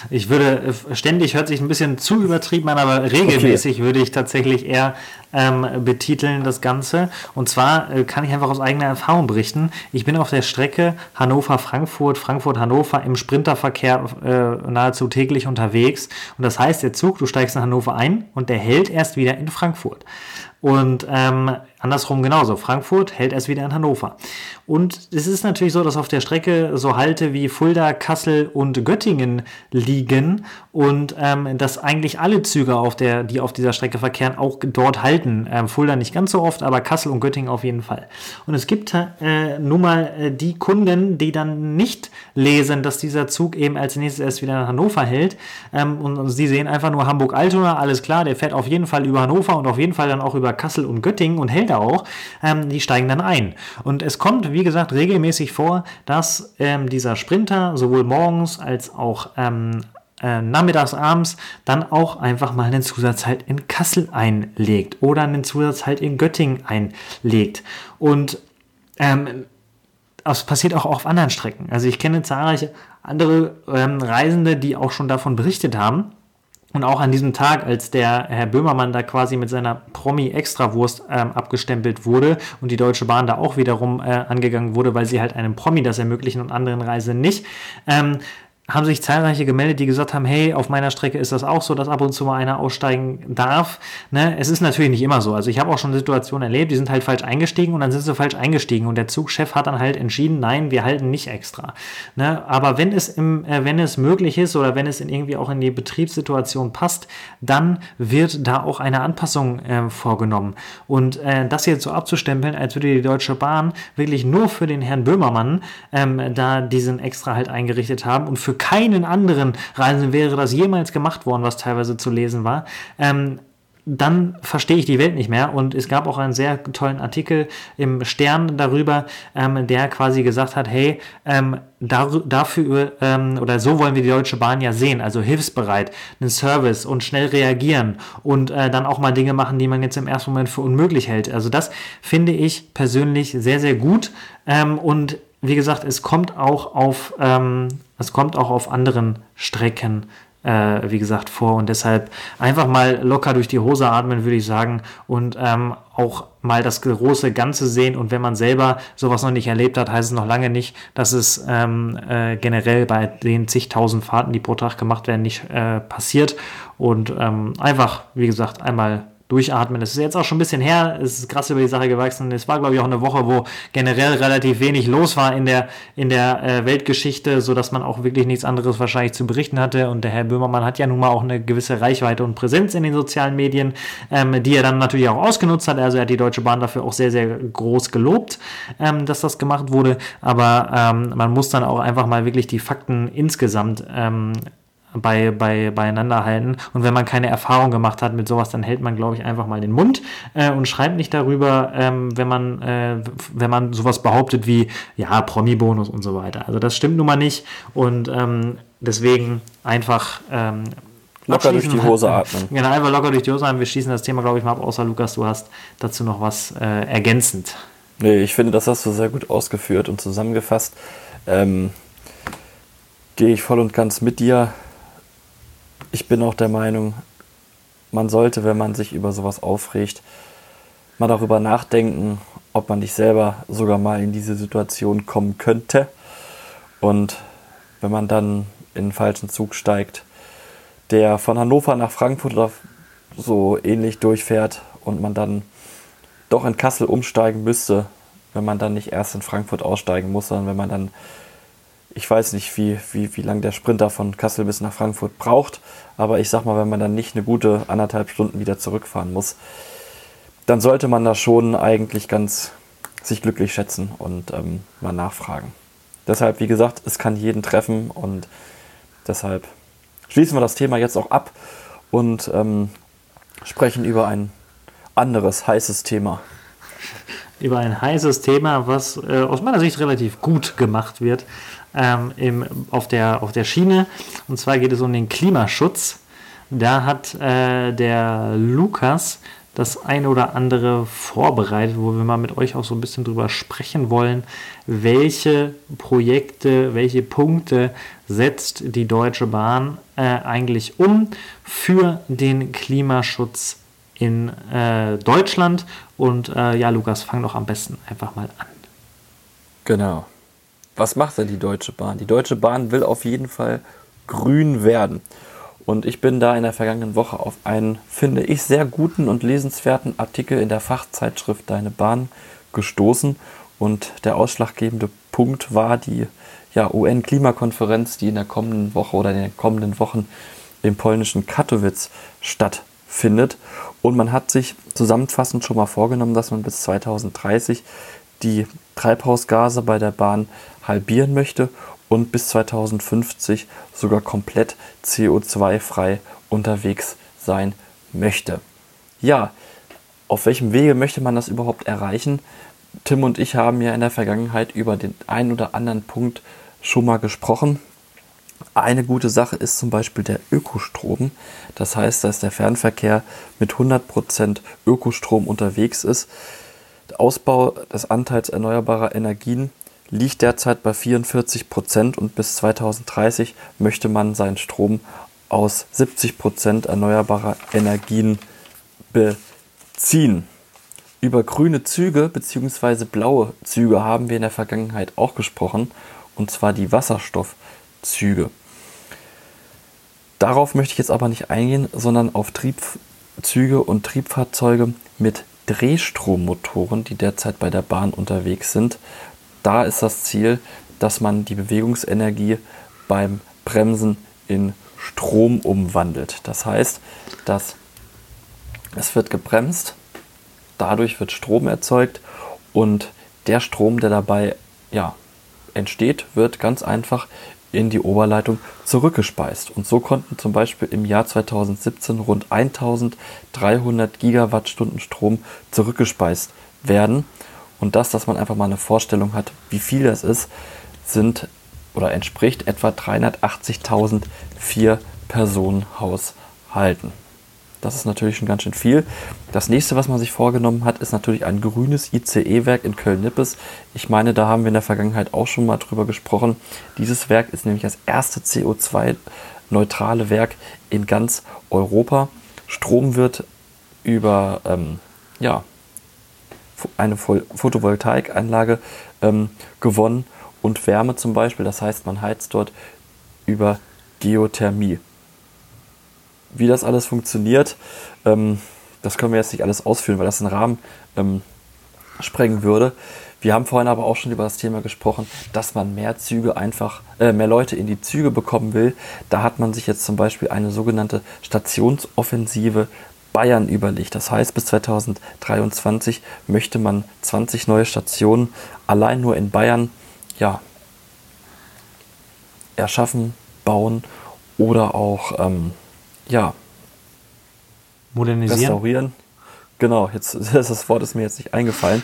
Ich würde, äh, ständig hört sich ein bisschen zu übertrieben an, aber regelmäßig würde ich tatsächlich eher ähm, betiteln das Ganze. Und zwar äh, kann ich einfach aus eigener Erfahrung berichten. Ich bin auf der Strecke Hannover-Frankfurt, Frankfurt-Hannover im Sprinterverkehr äh, nahezu täglich unterwegs. Und das heißt, der Zug, du steigst in Hannover ein und der hält erst wieder in Frankfurt. Und ähm, andersrum genauso. Frankfurt hält erst wieder in Hannover. Und es ist natürlich so, dass auf der Strecke so Halte wie Fulda, Kassel und Göttingen liegen und ähm, dass eigentlich alle Züge, auf der, die auf dieser Strecke verkehren, auch dort halten. Ähm, Fulda nicht ganz so oft, aber Kassel und Göttingen auf jeden Fall. Und es gibt äh, nun mal äh, die Kunden, die dann nicht lesen, dass dieser Zug eben als nächstes erst wieder nach Hannover hält. Ähm, und, und sie sehen einfach nur Hamburg-Altona, alles klar, der fährt auf jeden Fall über Hannover und auf jeden Fall dann auch über Kassel und Göttingen und hält da auch. Ähm, die steigen dann ein. Und es kommt, wie gesagt, regelmäßig vor, dass ähm, dieser Sprinter sowohl morgens als auch ähm, äh, nachmittags, abends dann auch einfach mal einen Zusatzhalt in Kassel einlegt oder einen Zusatzhalt in Göttingen einlegt. Und ähm, das passiert auch auf anderen Strecken. Also ich kenne zahlreiche andere ähm, Reisende, die auch schon davon berichtet haben. Und auch an diesem Tag, als der Herr Böhmermann da quasi mit seiner Promi-Extrawurst ähm, abgestempelt wurde und die Deutsche Bahn da auch wiederum äh, angegangen wurde, weil sie halt einem Promi das ermöglichen und anderen Reisenden nicht, ähm, haben sich zahlreiche gemeldet, die gesagt haben, hey, auf meiner Strecke ist das auch so, dass ab und zu mal einer aussteigen darf. Ne? Es ist natürlich nicht immer so. Also ich habe auch schon Situationen erlebt, die sind halt falsch eingestiegen und dann sind sie falsch eingestiegen und der Zugchef hat dann halt entschieden, nein, wir halten nicht extra. Ne? Aber wenn es, im, äh, wenn es möglich ist oder wenn es in irgendwie auch in die Betriebssituation passt, dann wird da auch eine Anpassung äh, vorgenommen. Und äh, das jetzt so abzustempeln, als würde die Deutsche Bahn wirklich nur für den Herrn Böhmermann ähm, da diesen extra halt eingerichtet haben und für keinen anderen Reisenden wäre das jemals gemacht worden, was teilweise zu lesen war. Ähm, dann verstehe ich die Welt nicht mehr. Und es gab auch einen sehr tollen Artikel im Stern darüber, ähm, der quasi gesagt hat, hey, ähm, dafür ähm, oder so wollen wir die Deutsche Bahn ja sehen, also hilfsbereit, einen Service und schnell reagieren und äh, dann auch mal Dinge machen, die man jetzt im ersten Moment für unmöglich hält. Also das finde ich persönlich sehr, sehr gut. Ähm, und wie gesagt, es kommt auch auf, es kommt auch auf anderen Strecken äh, wie gesagt, vor. Und deshalb einfach mal locker durch die Hose atmen, würde ich sagen. Und ähm, auch mal das große Ganze sehen. Und wenn man selber sowas noch nicht erlebt hat, heißt es noch lange nicht, dass es ähm, äh, generell bei den zigtausend Fahrten, die pro Tag gemacht werden, nicht äh, passiert. Und ähm, einfach, wie gesagt, einmal durchatmen. Das ist jetzt auch schon ein bisschen her, es ist krass über die Sache gewachsen. Es war, glaube ich, auch eine Woche, wo generell relativ wenig los war in der, in der äh, Weltgeschichte, sodass man auch wirklich nichts anderes wahrscheinlich zu berichten hatte. Und der Herr Böhmermann hat ja nun mal auch eine gewisse Reichweite und Präsenz in den sozialen Medien, ähm, die er dann natürlich auch ausgenutzt hat. Also er hat die Deutsche Bahn dafür auch sehr, sehr groß gelobt, ähm, dass das gemacht wurde. Aber ähm, man muss dann auch einfach mal wirklich die Fakten insgesamt ähm, bei, bei, beieinander halten. Und wenn man keine Erfahrung gemacht hat mit sowas, dann hält man, glaube ich, einfach mal den Mund äh, und schreibt nicht darüber, ähm, wenn man, äh, wenn man sowas behauptet wie, ja, Promi-Bonus und so weiter. Also das stimmt nun mal nicht. Und ähm, deswegen einfach ähm, locker durch die Hose atmen. Genau, einfach locker durch die Hose atmen. Wir schließen das Thema, glaube ich, mal ab, außer Lukas, du hast dazu noch was äh, ergänzend. Nee, ich finde, das hast du sehr gut ausgeführt und zusammengefasst. Ähm, Gehe ich voll und ganz mit dir ich bin auch der Meinung, man sollte, wenn man sich über sowas aufregt, mal darüber nachdenken, ob man nicht selber sogar mal in diese Situation kommen könnte. Und wenn man dann in den falschen Zug steigt, der von Hannover nach Frankfurt oder so ähnlich durchfährt und man dann doch in Kassel umsteigen müsste, wenn man dann nicht erst in Frankfurt aussteigen muss, sondern wenn man dann ich weiß nicht, wie, wie, wie lange der Sprinter von Kassel bis nach Frankfurt braucht, aber ich sag mal, wenn man dann nicht eine gute anderthalb Stunden wieder zurückfahren muss, dann sollte man da schon eigentlich ganz sich glücklich schätzen und ähm, mal nachfragen. Deshalb, wie gesagt, es kann jeden treffen und deshalb schließen wir das Thema jetzt auch ab und ähm, sprechen über ein anderes heißes Thema. Über ein heißes Thema, was äh, aus meiner Sicht relativ gut gemacht wird ähm, im, auf, der, auf der Schiene. Und zwar geht es um den Klimaschutz. Da hat äh, der Lukas das eine oder andere vorbereitet, wo wir mal mit euch auch so ein bisschen drüber sprechen wollen, welche Projekte, welche Punkte setzt die Deutsche Bahn äh, eigentlich um für den Klimaschutz in äh, Deutschland. Und äh, ja, Lukas, fang doch am besten einfach mal an. Genau was macht denn die Deutsche Bahn? Die Deutsche Bahn will auf jeden Fall grün werden. Und ich bin da in der vergangenen Woche auf einen, finde ich, sehr guten und lesenswerten Artikel in der Fachzeitschrift Deine Bahn gestoßen. Und der ausschlaggebende Punkt war die ja, UN-Klimakonferenz, die in der kommenden Woche oder in den kommenden Wochen im polnischen Katowice stattfindet. Und man hat sich zusammenfassend schon mal vorgenommen, dass man bis 2030 die Treibhausgase bei der Bahn halbieren möchte und bis 2050 sogar komplett CO2-frei unterwegs sein möchte. Ja, auf welchem Wege möchte man das überhaupt erreichen? Tim und ich haben ja in der Vergangenheit über den einen oder anderen Punkt schon mal gesprochen. Eine gute Sache ist zum Beispiel der Ökostrom. Das heißt, dass der Fernverkehr mit 100% Ökostrom unterwegs ist. Der Ausbau des Anteils erneuerbarer Energien liegt derzeit bei 44 Prozent und bis 2030 möchte man seinen Strom aus 70 Prozent erneuerbarer Energien beziehen. Über grüne Züge bzw. blaue Züge haben wir in der Vergangenheit auch gesprochen, und zwar die Wasserstoffzüge. Darauf möchte ich jetzt aber nicht eingehen, sondern auf Triebzüge und Triebfahrzeuge mit Drehstrommotoren, die derzeit bei der Bahn unterwegs sind, da ist das Ziel, dass man die Bewegungsenergie beim Bremsen in Strom umwandelt. Das heißt, dass es wird gebremst, dadurch wird Strom erzeugt und der Strom, der dabei ja, entsteht, wird ganz einfach in die Oberleitung zurückgespeist. Und so konnten zum Beispiel im Jahr 2017 rund 1300 Gigawattstunden Strom zurückgespeist werden. Und das, dass man einfach mal eine Vorstellung hat, wie viel das ist, sind oder entspricht etwa 380.000 Vier-Personen-Haushalten. Das ist natürlich schon ganz schön viel. Das nächste, was man sich vorgenommen hat, ist natürlich ein grünes ICE-Werk in Köln-Nippes. Ich meine, da haben wir in der Vergangenheit auch schon mal drüber gesprochen. Dieses Werk ist nämlich das erste CO2-neutrale Werk in ganz Europa. Strom wird über ähm, ja, eine Photovoltaikanlage ähm, gewonnen und Wärme zum Beispiel. Das heißt, man heizt dort über Geothermie. Wie das alles funktioniert, ähm, das können wir jetzt nicht alles ausführen, weil das den Rahmen ähm, sprengen würde. Wir haben vorhin aber auch schon über das Thema gesprochen, dass man mehr Züge einfach, äh, mehr Leute in die Züge bekommen will. Da hat man sich jetzt zum Beispiel eine sogenannte Stationsoffensive Bayern überlegt. Das heißt, bis 2023 möchte man 20 neue Stationen allein nur in Bayern ja, erschaffen, bauen oder auch ähm, ja, modernisieren. Restaurieren. Genau, jetzt das Wort ist mir jetzt nicht eingefallen,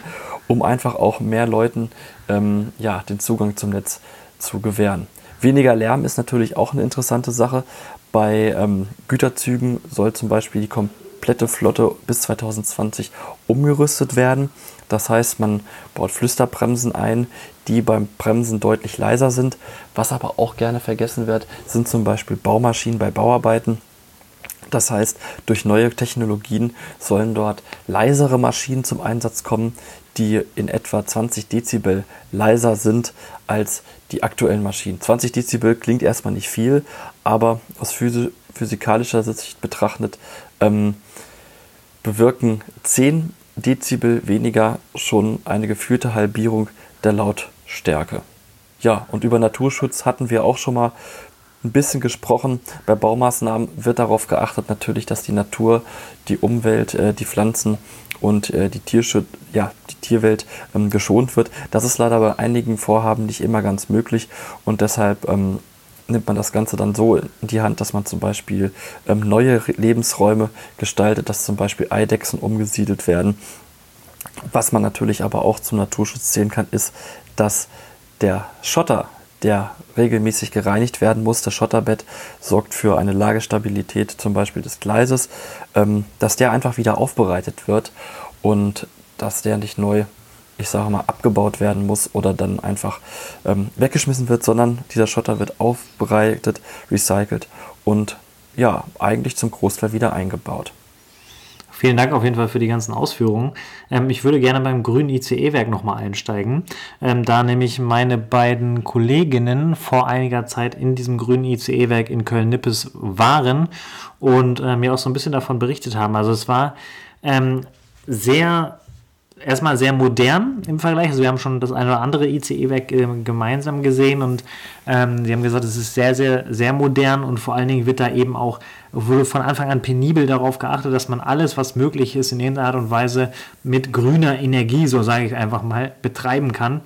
um einfach auch mehr Leuten ähm, ja, den Zugang zum Netz zu gewähren. Weniger Lärm ist natürlich auch eine interessante Sache. Bei ähm, Güterzügen soll zum Beispiel die komplette Flotte bis 2020 umgerüstet werden. Das heißt, man baut Flüsterbremsen ein, die beim Bremsen deutlich leiser sind. Was aber auch gerne vergessen wird, sind zum Beispiel Baumaschinen bei Bauarbeiten. Das heißt, durch neue Technologien sollen dort leisere Maschinen zum Einsatz kommen, die in etwa 20 Dezibel leiser sind als die aktuellen Maschinen. 20 Dezibel klingt erstmal nicht viel, aber aus physikalischer Sicht betrachtet ähm, bewirken 10 Dezibel weniger schon eine geführte Halbierung der Lautstärke. Ja, und über Naturschutz hatten wir auch schon mal ein bisschen gesprochen. Bei Baumaßnahmen wird darauf geachtet natürlich, dass die Natur, die Umwelt, äh, die Pflanzen und äh, die, Tierschutz, ja, die Tierwelt ähm, geschont wird. Das ist leider bei einigen Vorhaben nicht immer ganz möglich und deshalb ähm, nimmt man das Ganze dann so in die Hand, dass man zum Beispiel ähm, neue Lebensräume gestaltet, dass zum Beispiel Eidechsen umgesiedelt werden. Was man natürlich aber auch zum Naturschutz zählen kann, ist, dass der Schotter, der regelmäßig gereinigt werden muss, das Schotterbett sorgt für eine Lagestabilität zum Beispiel des Gleises, ähm, dass der einfach wieder aufbereitet wird und dass der nicht neu ich sage mal, abgebaut werden muss oder dann einfach ähm, weggeschmissen wird, sondern dieser Schotter wird aufbereitet, recycelt und ja, eigentlich zum Großteil wieder eingebaut. Vielen Dank auf jeden Fall für die ganzen Ausführungen. Ähm, ich würde gerne beim grünen ICE-Werk nochmal einsteigen, ähm, da nämlich meine beiden Kolleginnen vor einiger Zeit in diesem grünen ICE-Werk in Köln-Nippes waren und äh, mir auch so ein bisschen davon berichtet haben. Also es war ähm, sehr erstmal sehr modern im Vergleich. Also wir haben schon das eine oder andere ICE-Werk äh, gemeinsam gesehen und ähm, sie haben gesagt, es ist sehr, sehr, sehr modern und vor allen Dingen wird da eben auch wurde von Anfang an penibel darauf geachtet, dass man alles, was möglich ist, in irgendeiner Art und Weise mit grüner Energie, so sage ich einfach mal, betreiben kann.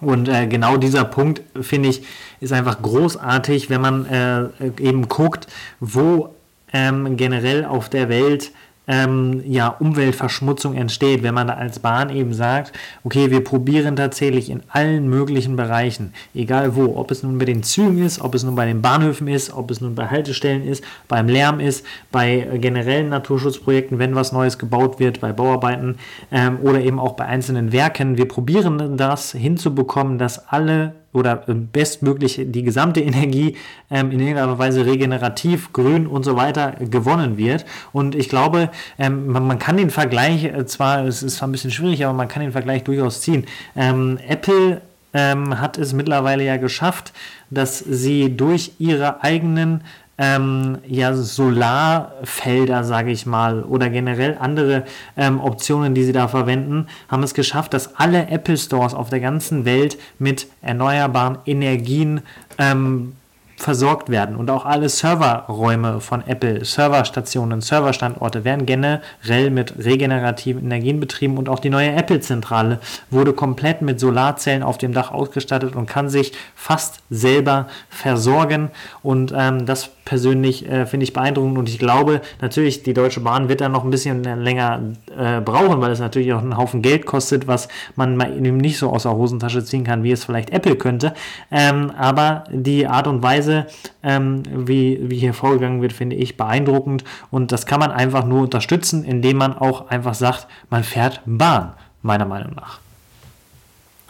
Und äh, genau dieser Punkt, finde ich, ist einfach großartig, wenn man äh, eben guckt, wo ähm, generell auf der Welt ähm, ja, Umweltverschmutzung entsteht, wenn man da als Bahn eben sagt, okay, wir probieren tatsächlich in allen möglichen Bereichen, egal wo, ob es nun bei den Zügen ist, ob es nun bei den Bahnhöfen ist, ob es nun bei Haltestellen ist, beim Lärm ist, bei äh, generellen Naturschutzprojekten, wenn was Neues gebaut wird, bei Bauarbeiten ähm, oder eben auch bei einzelnen Werken. Wir probieren das hinzubekommen, dass alle oder ähm, bestmöglich die gesamte Energie ähm, in irgendeiner Weise regenerativ, grün und so weiter gewonnen wird. Und ich glaube, ähm, man, man, kann den Vergleich äh, zwar, es ist zwar ein bisschen schwierig, aber man kann den Vergleich durchaus ziehen. Ähm, Apple ähm, hat es mittlerweile ja geschafft, dass sie durch ihre eigenen ähm, ja, Solarfelder, sage ich mal, oder generell andere ähm, Optionen, die sie da verwenden, haben es geschafft, dass alle Apple Stores auf der ganzen Welt mit erneuerbaren Energien ähm, versorgt werden. Und auch alle Serverräume von Apple, Serverstationen, Serverstandorte werden generell mit regenerativen Energien betrieben. Und auch die neue Apple-Zentrale wurde komplett mit Solarzellen auf dem Dach ausgestattet und kann sich fast selber versorgen. Und ähm, das persönlich äh, finde ich beeindruckend. Und ich glaube natürlich, die Deutsche Bahn wird da noch ein bisschen länger äh, brauchen, weil es natürlich auch einen Haufen Geld kostet, was man mal eben nicht so aus der Hosentasche ziehen kann, wie es vielleicht Apple könnte. Ähm, aber die Art und Weise, ähm, wie, wie hier vorgegangen wird, finde ich beeindruckend und das kann man einfach nur unterstützen, indem man auch einfach sagt, man fährt Bahn, meiner Meinung nach.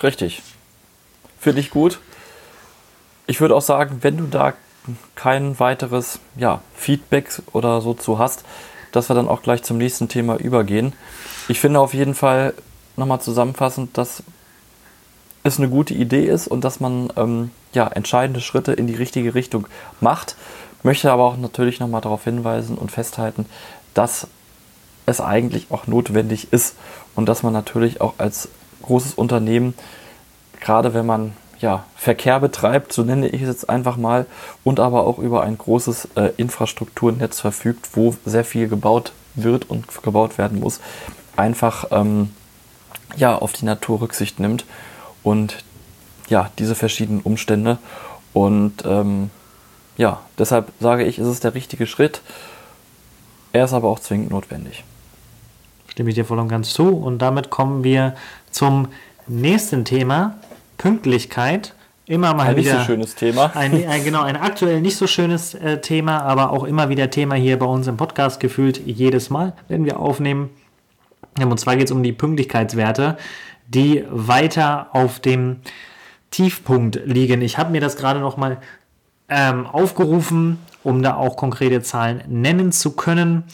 Richtig. Finde ich gut. Ich würde auch sagen, wenn du da kein weiteres ja, Feedback oder so zu hast, dass wir dann auch gleich zum nächsten Thema übergehen. Ich finde auf jeden Fall nochmal zusammenfassend, dass es eine gute Idee ist und dass man ähm, ja, entscheidende Schritte in die richtige Richtung macht. Möchte aber auch natürlich nochmal darauf hinweisen und festhalten, dass es eigentlich auch notwendig ist und dass man natürlich auch als großes Unternehmen, gerade wenn man ja, Verkehr betreibt, so nenne ich es jetzt einfach mal, und aber auch über ein großes äh, Infrastrukturnetz verfügt, wo sehr viel gebaut wird und gebaut werden muss, einfach ähm, ja, auf die Natur Rücksicht nimmt und ja, diese verschiedenen Umstände. Und ähm, ja, deshalb sage ich, ist es der richtige Schritt. Er ist aber auch zwingend notwendig. Stimme ich dir voll und ganz zu. Und damit kommen wir zum nächsten Thema. Pünktlichkeit. Immer mal ein wieder. Nicht so schönes Thema. Ein, ein, genau, ein aktuell nicht so schönes äh, Thema, aber auch immer wieder Thema hier bei uns im Podcast gefühlt jedes Mal, wenn wir aufnehmen. Und zwar geht es um die Pünktlichkeitswerte, die weiter auf dem Tiefpunkt liegen. Ich habe mir das gerade noch mal ähm, aufgerufen, um da auch konkrete Zahlen nennen zu können.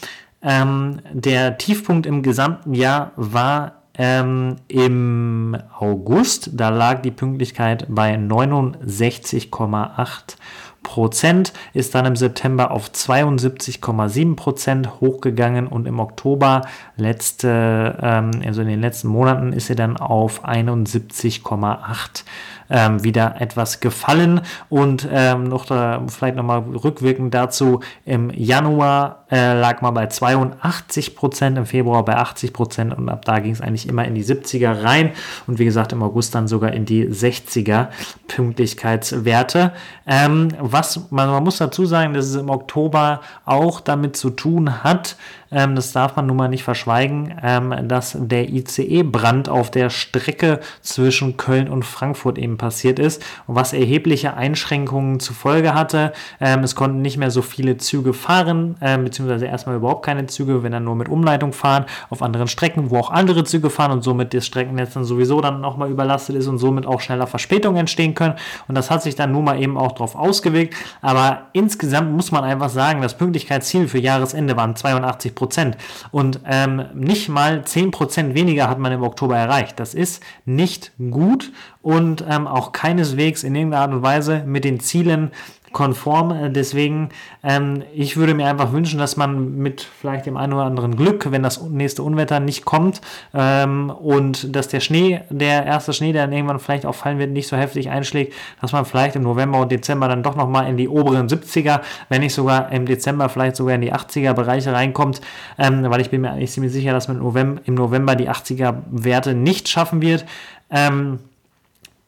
Ähm, der Tiefpunkt im gesamten Jahr war ähm, im August. Da lag die Pünktlichkeit bei 69,8 Prozent, ist dann im September auf 72,7 Prozent hochgegangen und im Oktober, letzte, ähm, also in den letzten Monaten, ist sie dann auf 71,8 Prozent ähm, wieder etwas gefallen. Und ähm, noch da, vielleicht nochmal rückwirkend dazu, im Januar äh, lag man bei 82 Prozent, im Februar bei 80 Prozent und ab da ging es eigentlich immer in die 70er rein und wie gesagt im August dann sogar in die 60er Pünktlichkeitswerte. Ähm, was man, man muss dazu sagen, dass es im Oktober auch damit zu tun hat, ähm, das darf man nun mal nicht verschweigen, ähm, dass der ICE-Brand auf der Strecke zwischen Köln und Frankfurt eben passiert ist und was erhebliche Einschränkungen zur Folge hatte. Ähm, es konnten nicht mehr so viele Züge fahren, äh, beziehungsweise erstmal überhaupt keine Züge, wenn dann nur mit Umleitung fahren, auf anderen Strecken, wo auch andere Züge fahren und somit das Streckennetz dann sowieso dann nochmal überlastet ist und somit auch schneller Verspätungen entstehen können. Und das hat sich dann nun mal eben auch darauf ausgewirkt. Aber insgesamt muss man einfach sagen, das Pünktlichkeitsziel für Jahresende waren 82 Prozent. Und ähm, nicht mal 10 Prozent weniger hat man im Oktober erreicht. Das ist nicht gut und ähm, auch keineswegs in irgendeiner Art und Weise mit den Zielen konform. Äh, deswegen, ähm, ich würde mir einfach wünschen, dass man mit vielleicht dem einen oder anderen Glück, wenn das nächste Unwetter nicht kommt ähm, und dass der Schnee, der erste Schnee, der dann irgendwann vielleicht auch fallen wird, nicht so heftig einschlägt, dass man vielleicht im November und Dezember dann doch nochmal in die oberen 70er, wenn nicht sogar im Dezember vielleicht sogar in die 80er Bereiche reinkommt, ähm, weil ich bin mir eigentlich ziemlich sicher, dass man im November, die 80er Werte nicht schaffen wird. Ähm,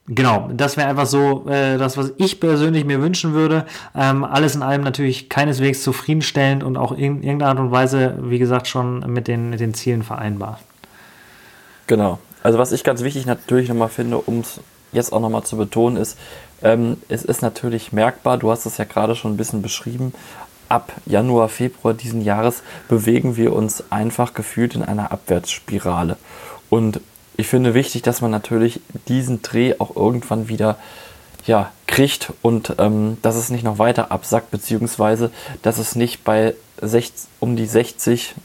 Genau, das wäre einfach so äh, das, was ich persönlich mir wünschen würde. Ähm, alles in allem natürlich keineswegs zufriedenstellend und auch in irgendeiner Art und Weise, wie gesagt, schon mit den, mit den Zielen vereinbar. Genau. Also was ich ganz wichtig natürlich nochmal finde, um es jetzt auch nochmal zu betonen, ist, ähm, es ist natürlich merkbar, du hast es ja gerade schon ein bisschen beschrieben, ab Januar, Februar diesen Jahres bewegen wir uns einfach gefühlt in einer Abwärtsspirale. Und ich finde wichtig, dass man natürlich diesen Dreh auch irgendwann wieder ja, kriegt und ähm, dass es nicht noch weiter absackt, beziehungsweise dass es nicht bei 60, um die 60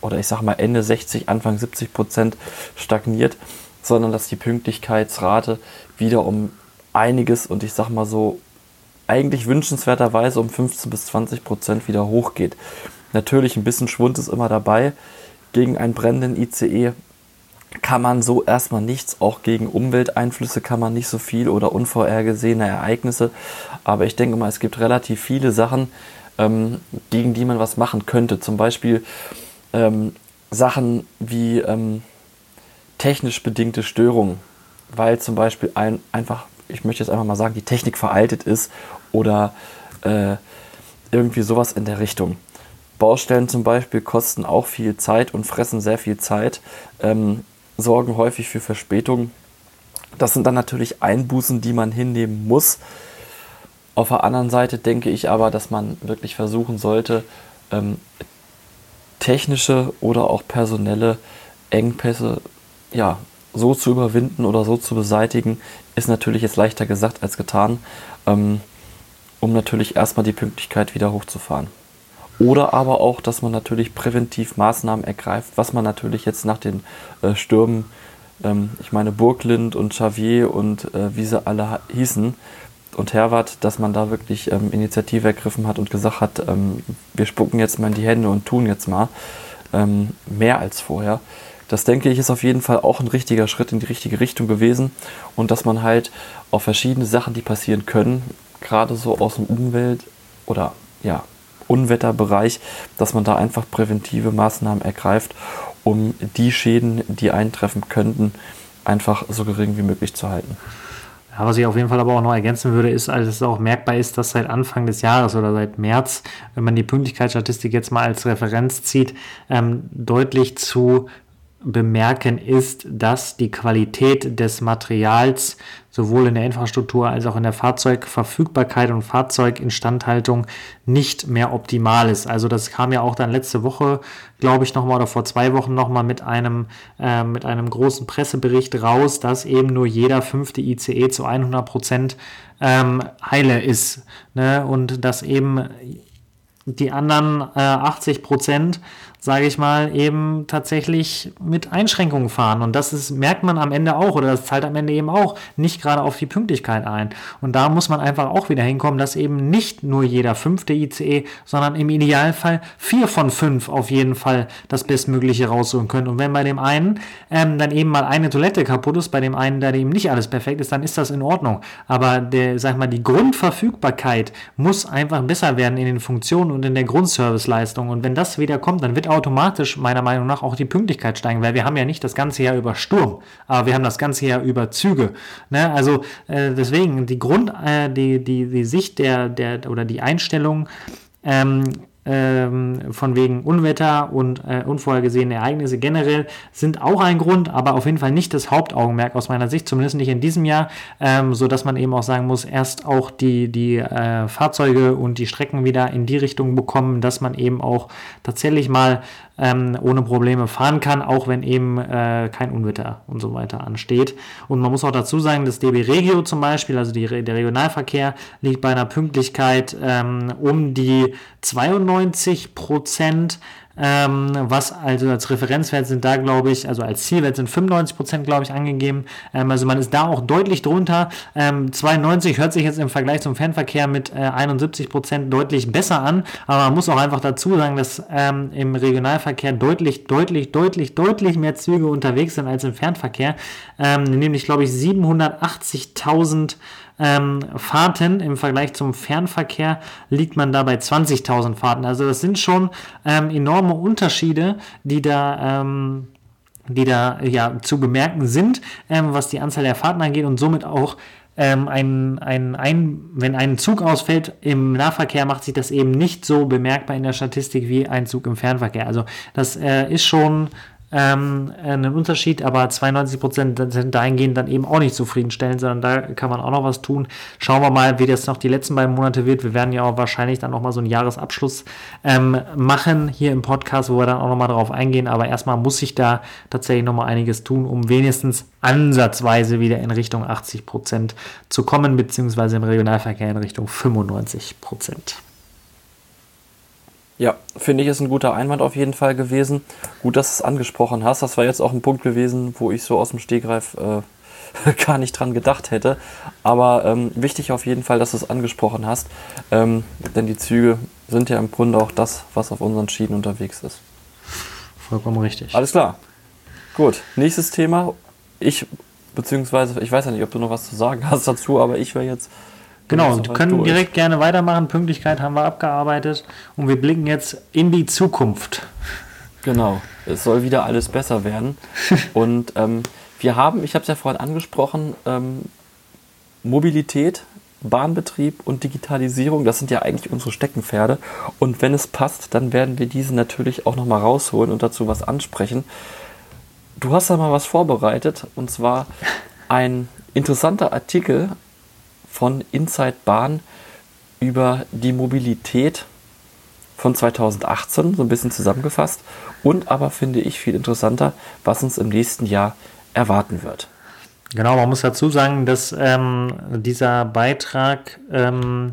oder ich sag mal Ende 60, Anfang 70 Prozent stagniert, sondern dass die Pünktlichkeitsrate wieder um einiges und ich sag mal so eigentlich wünschenswerterweise um 15 bis 20 Prozent wieder hochgeht. Natürlich ein bisschen Schwund ist immer dabei. Gegen einen brennenden ICE kann man so erstmal nichts. Auch gegen Umwelteinflüsse kann man nicht so viel oder unvorhergesehene Ereignisse. Aber ich denke mal, es gibt relativ viele Sachen, ähm, gegen die man was machen könnte. Zum Beispiel ähm, Sachen wie ähm, technisch bedingte Störungen, weil zum Beispiel ein, einfach, ich möchte jetzt einfach mal sagen, die Technik veraltet ist oder äh, irgendwie sowas in der Richtung. Baustellen zum Beispiel kosten auch viel Zeit und fressen sehr viel Zeit, ähm, sorgen häufig für Verspätungen. Das sind dann natürlich Einbußen, die man hinnehmen muss. Auf der anderen Seite denke ich aber, dass man wirklich versuchen sollte, ähm, technische oder auch personelle Engpässe ja, so zu überwinden oder so zu beseitigen, ist natürlich jetzt leichter gesagt als getan, ähm, um natürlich erstmal die Pünktlichkeit wieder hochzufahren. Oder aber auch, dass man natürlich präventiv Maßnahmen ergreift, was man natürlich jetzt nach den äh, Stürmen, ähm, ich meine Burglind und Xavier und äh, wie sie alle hießen, und Herwart, dass man da wirklich ähm, Initiative ergriffen hat und gesagt hat, ähm, wir spucken jetzt mal in die Hände und tun jetzt mal ähm, mehr als vorher. Das denke ich ist auf jeden Fall auch ein richtiger Schritt in die richtige Richtung gewesen und dass man halt auf verschiedene Sachen, die passieren können, gerade so aus dem Umwelt- oder ja, Unwetterbereich, dass man da einfach präventive Maßnahmen ergreift, um die Schäden, die eintreffen könnten, einfach so gering wie möglich zu halten. Ja, was ich auf jeden Fall aber auch noch ergänzen würde, ist, als es auch merkbar ist, dass seit Anfang des Jahres oder seit März, wenn man die Pünktlichkeitsstatistik jetzt mal als Referenz zieht, ähm, deutlich zu bemerken ist, dass die Qualität des Materials sowohl in der Infrastruktur als auch in der Fahrzeugverfügbarkeit und Fahrzeuginstandhaltung nicht mehr optimal ist. Also das kam ja auch dann letzte Woche, glaube ich, nochmal oder vor zwei Wochen nochmal mit einem, äh, mit einem großen Pressebericht raus, dass eben nur jeder fünfte ICE zu 100 Prozent ähm, heile ist. Ne? Und dass eben die anderen äh, 80 Prozent sage ich mal, eben tatsächlich mit Einschränkungen fahren. Und das ist, merkt man am Ende auch oder das zahlt am Ende eben auch nicht gerade auf die Pünktlichkeit ein. Und da muss man einfach auch wieder hinkommen, dass eben nicht nur jeder fünfte ICE, sondern im Idealfall vier von fünf auf jeden Fall das Bestmögliche raussuchen können. Und wenn bei dem einen ähm, dann eben mal eine Toilette kaputt ist, bei dem einen, da eben nicht alles perfekt ist, dann ist das in Ordnung. Aber der, sag mal, die Grundverfügbarkeit muss einfach besser werden in den Funktionen und in der Grundserviceleistung. Und wenn das wieder kommt, dann wird auch automatisch meiner Meinung nach auch die Pünktlichkeit steigen, weil wir haben ja nicht das ganze Jahr über Sturm, aber wir haben das ganze Jahr über Züge. Ne? Also äh, deswegen die Grund, äh, die, die, die Sicht der, der oder die Einstellung ähm, ähm, von wegen Unwetter und äh, unvorhergesehene Ereignisse generell sind auch ein Grund, aber auf jeden Fall nicht das Hauptaugenmerk aus meiner Sicht, zumindest nicht in diesem Jahr, ähm, so man eben auch sagen muss, erst auch die, die äh, Fahrzeuge und die Strecken wieder in die Richtung bekommen, dass man eben auch tatsächlich mal ähm, ohne Probleme fahren kann, auch wenn eben äh, kein Unwetter und so weiter ansteht. Und man muss auch dazu sagen, das DB Regio zum Beispiel, also die, der Regionalverkehr, liegt bei einer Pünktlichkeit ähm, um die 92 Prozent. Ähm, was also als Referenzwert sind da, glaube ich, also als Zielwert sind 95 Prozent, glaube ich, angegeben. Ähm, also man ist da auch deutlich drunter. Ähm, 92 hört sich jetzt im Vergleich zum Fernverkehr mit äh, 71 Prozent deutlich besser an, aber man muss auch einfach dazu sagen, dass ähm, im Regionalverkehr deutlich, deutlich, deutlich, deutlich mehr Züge unterwegs sind als im Fernverkehr. Ähm, nämlich, glaube ich, 780.000 ähm, Fahrten im Vergleich zum Fernverkehr liegt man da bei 20.000 Fahrten. Also das sind schon ähm, enorme Unterschiede, die da ähm, die da ja zu bemerken sind, ähm, was die Anzahl der Fahrten angeht und somit auch ähm, ein, ein, ein, wenn ein Zug ausfällt im Nahverkehr, macht sich das eben nicht so bemerkbar in der Statistik wie ein Zug im Fernverkehr. Also das äh, ist schon ähm, einen Unterschied, aber 92 Prozent sind dahingehend dann eben auch nicht zufriedenstellend, sondern da kann man auch noch was tun. Schauen wir mal, wie das noch die letzten beiden Monate wird. Wir werden ja auch wahrscheinlich dann noch mal so einen Jahresabschluss ähm, machen hier im Podcast, wo wir dann auch noch mal darauf eingehen. Aber erstmal muss sich da tatsächlich noch mal einiges tun, um wenigstens ansatzweise wieder in Richtung 80 Prozent zu kommen, beziehungsweise im Regionalverkehr in Richtung 95 Prozent. Ja, finde ich, ist ein guter Einwand auf jeden Fall gewesen. Gut, dass du es angesprochen hast. Das war jetzt auch ein Punkt gewesen, wo ich so aus dem Stegreif äh, gar nicht dran gedacht hätte. Aber ähm, wichtig auf jeden Fall, dass du es angesprochen hast. Ähm, denn die Züge sind ja im Grunde auch das, was auf unseren Schienen unterwegs ist. Vollkommen richtig. Alles klar. Gut, nächstes Thema. Ich, beziehungsweise, ich weiß ja nicht, ob du noch was zu sagen hast dazu, aber ich wäre jetzt. Genau, und können durch. direkt gerne weitermachen. Pünktlichkeit haben wir abgearbeitet und wir blicken jetzt in die Zukunft. Genau, es soll wieder alles besser werden. und ähm, wir haben, ich habe es ja vorhin angesprochen, ähm, Mobilität, Bahnbetrieb und Digitalisierung, das sind ja eigentlich unsere Steckenpferde. Und wenn es passt, dann werden wir diese natürlich auch nochmal rausholen und dazu was ansprechen. Du hast da mal was vorbereitet und zwar ein interessanter Artikel von Inside Bahn über die Mobilität von 2018, so ein bisschen zusammengefasst. Und aber finde ich viel interessanter, was uns im nächsten Jahr erwarten wird. Genau, man muss dazu sagen, dass ähm, dieser Beitrag ähm,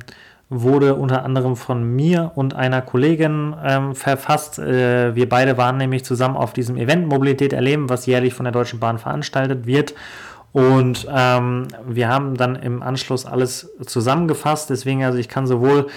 wurde unter anderem von mir und einer Kollegin ähm, verfasst. Äh, wir beide waren nämlich zusammen auf diesem Event Mobilität erleben, was jährlich von der Deutschen Bahn veranstaltet wird. Und ähm, wir haben dann im Anschluss alles zusammengefasst. Deswegen, also ich kann sowohl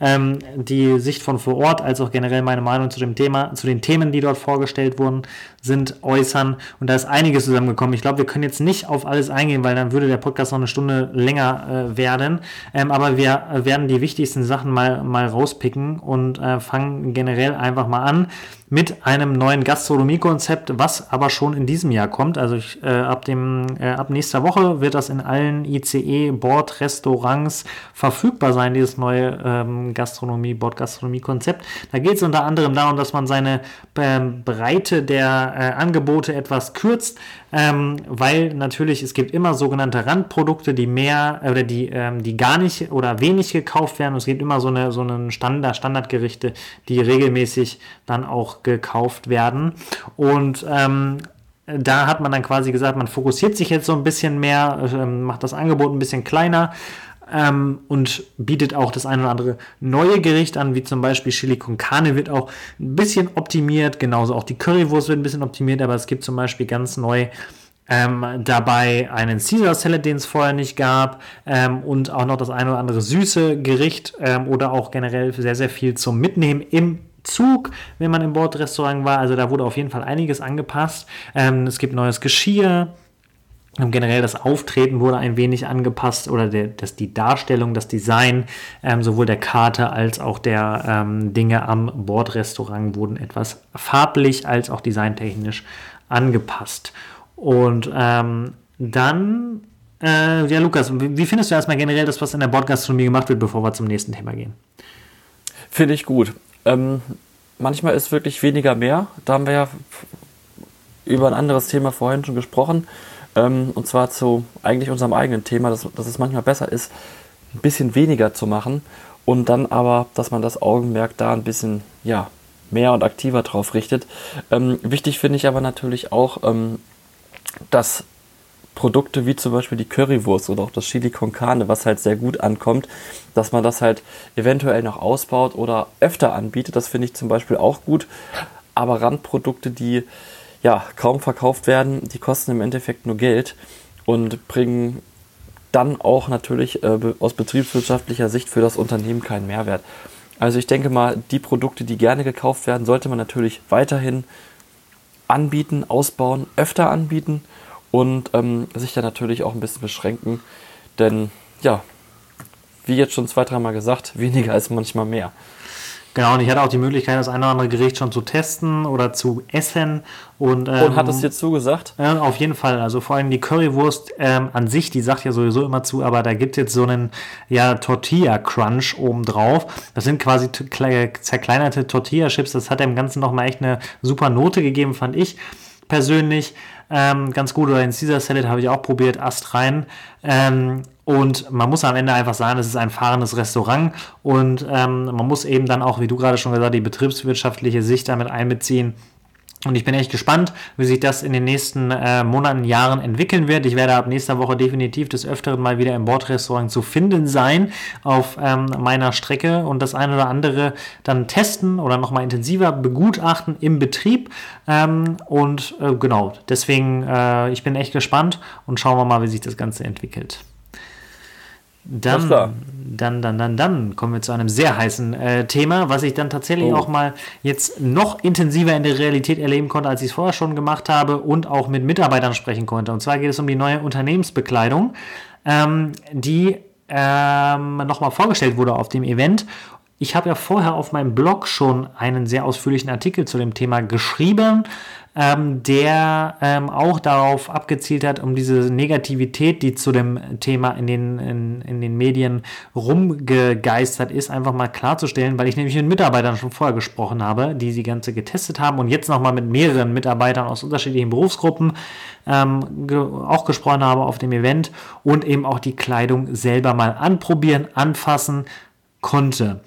ähm, die Sicht von vor Ort als auch generell meine Meinung zu dem Thema, zu den Themen, die dort vorgestellt wurden, sind äußern. Und da ist einiges zusammengekommen. Ich glaube, wir können jetzt nicht auf alles eingehen, weil dann würde der Podcast noch eine Stunde länger äh, werden. Ähm, aber wir werden die wichtigsten Sachen mal, mal rauspicken und äh, fangen generell einfach mal an mit einem neuen Gastronomiekonzept, was aber schon in diesem Jahr kommt. Also ich, äh, ab, dem, äh, ab nächster Woche wird das in allen ICE-Bordrestaurants verfügbar sein, dieses neue ähm, Gastronomie, Bordgastronomie-Konzept. Da geht es unter anderem darum, dass man seine ähm, Breite der äh, Angebote etwas kürzt, ähm, weil natürlich es gibt immer sogenannte Randprodukte, die mehr oder die, ähm, die gar nicht oder wenig gekauft werden. Und es gibt immer so eine so einen Standard, Standardgerichte, die regelmäßig dann auch gekauft werden. Und ähm, da hat man dann quasi gesagt, man fokussiert sich jetzt so ein bisschen mehr, äh, macht das Angebot ein bisschen kleiner ähm, und bietet auch das eine oder andere neue Gericht an, wie zum Beispiel Chili con Carne wird auch ein bisschen optimiert, genauso auch die Currywurst wird ein bisschen optimiert, aber es gibt zum Beispiel ganz neu ähm, dabei einen Caesar Salad, den es vorher nicht gab, ähm, und auch noch das eine oder andere süße Gericht ähm, oder auch generell sehr, sehr viel zum Mitnehmen im Zug, wenn man im Bordrestaurant war. Also da wurde auf jeden Fall einiges angepasst. Ähm, es gibt neues Geschirr. Generell das Auftreten wurde ein wenig angepasst oder der, das, die Darstellung, das Design ähm, sowohl der Karte als auch der ähm, Dinge am Bordrestaurant wurden etwas farblich als auch designtechnisch angepasst. Und ähm, dann, äh, ja Lukas, wie findest du erstmal generell das, was in der Bordgastronomie gemacht wird, bevor wir zum nächsten Thema gehen? Finde ich gut. Ähm, manchmal ist wirklich weniger mehr. Da haben wir ja über ein anderes Thema vorhin schon gesprochen. Ähm, und zwar zu eigentlich unserem eigenen Thema, dass, dass es manchmal besser ist, ein bisschen weniger zu machen und dann aber, dass man das Augenmerk da ein bisschen, ja, mehr und aktiver drauf richtet. Ähm, wichtig finde ich aber natürlich auch, ähm, dass Produkte wie zum Beispiel die Currywurst oder auch das Chili con Carne, was halt sehr gut ankommt, dass man das halt eventuell noch ausbaut oder öfter anbietet. Das finde ich zum Beispiel auch gut. Aber Randprodukte, die ja kaum verkauft werden, die kosten im Endeffekt nur Geld und bringen dann auch natürlich äh, aus betriebswirtschaftlicher Sicht für das Unternehmen keinen Mehrwert. Also ich denke mal, die Produkte, die gerne gekauft werden, sollte man natürlich weiterhin anbieten, ausbauen, öfter anbieten und ähm, sich dann natürlich auch ein bisschen beschränken. Denn ja, wie jetzt schon zwei, dreimal gesagt, weniger ist manchmal mehr. Genau, und ich hatte auch die Möglichkeit, das eine oder andere Gericht schon zu testen oder zu essen. Und, ähm, und hat es dir zugesagt? Äh, auf jeden Fall. Also vor allem die Currywurst ähm, an sich, die sagt ja sowieso immer zu, aber da gibt es jetzt so einen ja, Tortilla-Crunch obendrauf. Das sind quasi zerkleinerte Tortilla-Chips. Das hat dem Ganzen nochmal echt eine super Note gegeben, fand ich persönlich ähm, ganz gut. Oder den Caesar Salad habe ich auch probiert, Ast rein. Ähm, und man muss am Ende einfach sagen, es ist ein fahrendes Restaurant und ähm, man muss eben dann auch, wie du gerade schon gesagt hast, die betriebswirtschaftliche Sicht damit einbeziehen. Und ich bin echt gespannt, wie sich das in den nächsten äh, Monaten, Jahren entwickeln wird. Ich werde ab nächster Woche definitiv des Öfteren mal wieder im Bordrestaurant zu finden sein auf ähm, meiner Strecke und das eine oder andere dann testen oder nochmal intensiver begutachten im Betrieb. Ähm, und äh, genau, deswegen, äh, ich bin echt gespannt und schauen wir mal, wie sich das Ganze entwickelt. Dann, dann, dann, dann, dann kommen wir zu einem sehr heißen äh, Thema, was ich dann tatsächlich oh. auch mal jetzt noch intensiver in der Realität erleben konnte, als ich es vorher schon gemacht habe und auch mit Mitarbeitern sprechen konnte. Und zwar geht es um die neue Unternehmensbekleidung, ähm, die ähm, nochmal vorgestellt wurde auf dem Event. Ich habe ja vorher auf meinem Blog schon einen sehr ausführlichen Artikel zu dem Thema geschrieben ähm, der ähm, auch darauf abgezielt hat, um diese Negativität, die zu dem Thema in den, in, in den Medien rumgegeistert ist, einfach mal klarzustellen, weil ich nämlich mit Mitarbeitern schon vorher gesprochen habe, die die ganze getestet haben und jetzt nochmal mit mehreren Mitarbeitern aus unterschiedlichen Berufsgruppen ähm, ge auch gesprochen habe auf dem Event und eben auch die Kleidung selber mal anprobieren, anfassen konnte.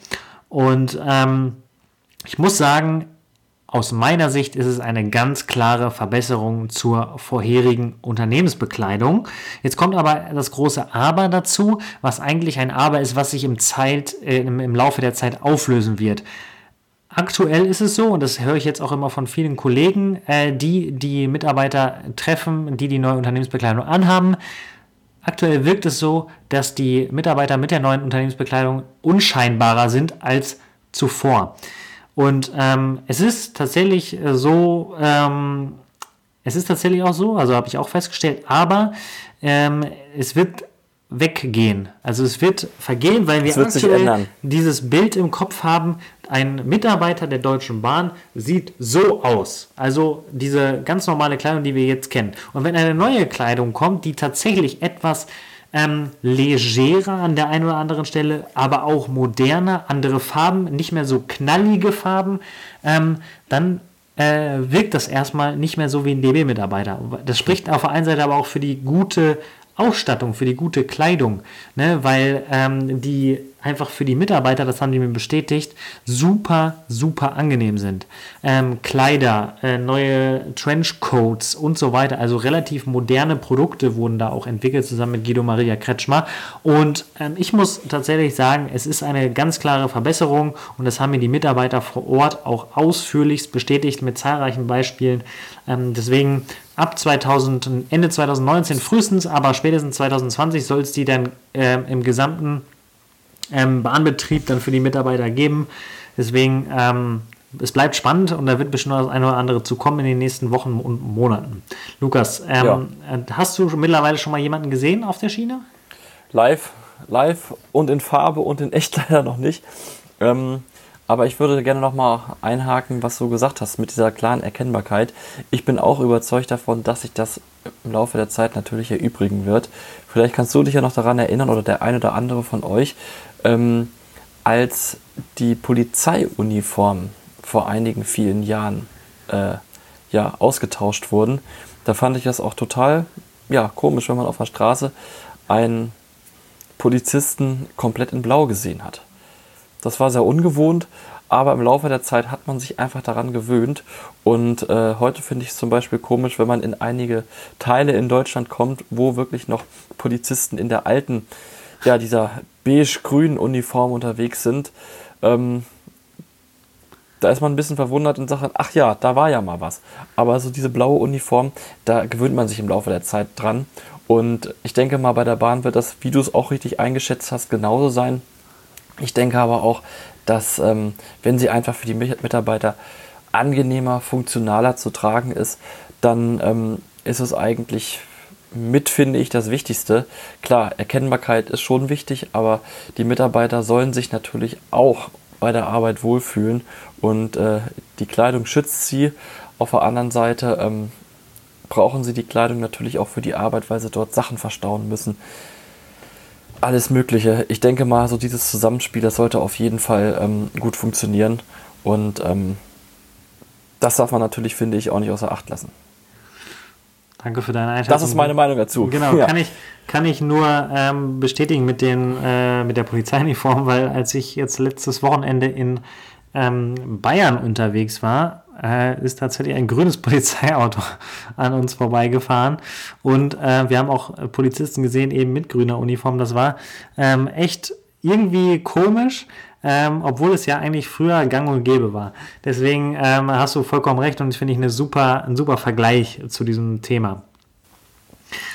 Und ähm, ich muss sagen, aus meiner Sicht ist es eine ganz klare Verbesserung zur vorherigen Unternehmensbekleidung. Jetzt kommt aber das große Aber dazu, was eigentlich ein Aber ist, was sich im, Zeit, äh, im, Laufe der Zeit auflösen wird. Aktuell ist es so, und das höre ich jetzt auch immer von vielen Kollegen, äh, die die Mitarbeiter treffen, die die neue Unternehmensbekleidung anhaben. Aktuell wirkt es so, dass die Mitarbeiter mit der neuen Unternehmensbekleidung unscheinbarer sind als zuvor. Und ähm, es ist tatsächlich äh, so, ähm, es ist tatsächlich auch so, also habe ich auch festgestellt, aber ähm, es wird weggehen. Also es wird vergehen, weil wir aktuell dieses Bild im Kopf haben, ein Mitarbeiter der Deutschen Bahn sieht so aus. Also diese ganz normale Kleidung, die wir jetzt kennen. Und wenn eine neue Kleidung kommt, die tatsächlich etwas ähm, legerer an der einen oder anderen Stelle, aber auch moderner, andere Farben, nicht mehr so knallige Farben, ähm, dann äh, wirkt das erstmal nicht mehr so wie ein DB-Mitarbeiter. Das spricht auf der einen Seite aber auch für die gute Ausstattung, für die gute Kleidung, ne? weil ähm, die einfach für die Mitarbeiter, das haben die mir bestätigt, super, super angenehm sind. Ähm, Kleider, äh, neue Trenchcoats und so weiter, also relativ moderne Produkte wurden da auch entwickelt, zusammen mit Guido Maria Kretschmer. Und ähm, ich muss tatsächlich sagen, es ist eine ganz klare Verbesserung und das haben mir die Mitarbeiter vor Ort auch ausführlichst bestätigt mit zahlreichen Beispielen. Ähm, deswegen ab 2000, Ende 2019 frühestens, aber spätestens 2020 soll es die dann äh, im gesamten ähm, Bahnbetrieb dann für die Mitarbeiter geben. Deswegen, ähm, es bleibt spannend und da wird bestimmt das eine oder andere zu kommen in den nächsten Wochen und Monaten. Lukas, ähm, ja. Hast du mittlerweile schon mal jemanden gesehen auf der Schiene? Live, live und in Farbe und in echt leider noch nicht. Ähm, aber ich würde gerne nochmal einhaken, was du gesagt hast mit dieser klaren Erkennbarkeit. Ich bin auch überzeugt davon, dass sich das im Laufe der Zeit natürlich erübrigen wird. Vielleicht kannst du dich ja noch daran erinnern oder der eine oder andere von euch, ähm, als die Polizeiuniformen vor einigen vielen Jahren äh, ja, ausgetauscht wurden. Da fand ich das auch total ja, komisch, wenn man auf der Straße einen Polizisten komplett in Blau gesehen hat. Das war sehr ungewohnt, aber im Laufe der Zeit hat man sich einfach daran gewöhnt. Und äh, heute finde ich es zum Beispiel komisch, wenn man in einige Teile in Deutschland kommt, wo wirklich noch Polizisten in der alten, ja, dieser beige-grünen Uniform unterwegs sind. Ähm, da ist man ein bisschen verwundert und sagt, ach ja, da war ja mal was. Aber so diese blaue Uniform, da gewöhnt man sich im Laufe der Zeit dran. Und ich denke mal, bei der Bahn wird das, wie du es auch richtig eingeschätzt hast, genauso sein. Ich denke aber auch, dass ähm, wenn sie einfach für die Mitarbeiter angenehmer, funktionaler zu tragen ist, dann ähm, ist es eigentlich mit, finde ich, das Wichtigste. Klar, Erkennbarkeit ist schon wichtig, aber die Mitarbeiter sollen sich natürlich auch bei der Arbeit wohlfühlen und äh, die Kleidung schützt sie. Auf der anderen Seite ähm, brauchen sie die Kleidung natürlich auch für die Arbeit, weil sie dort Sachen verstauen müssen. Alles Mögliche. Ich denke mal, so dieses Zusammenspiel, das sollte auf jeden Fall ähm, gut funktionieren und ähm, das darf man natürlich, finde ich, auch nicht außer Acht lassen. Danke für deine Einschätzung. Das ist meine Meinung dazu. Genau, ja. kann, ich, kann ich nur ähm, bestätigen mit, den, äh, mit der Polizeiuniform, weil als ich jetzt letztes Wochenende in ähm, Bayern unterwegs war, äh, ist tatsächlich ein grünes Polizeiauto an uns vorbeigefahren. Und äh, wir haben auch Polizisten gesehen, eben mit grüner Uniform. Das war ähm, echt irgendwie komisch, ähm, obwohl es ja eigentlich früher gang und gäbe war. Deswegen ähm, hast du vollkommen recht und das finde ich eine super, ein super Vergleich zu diesem Thema.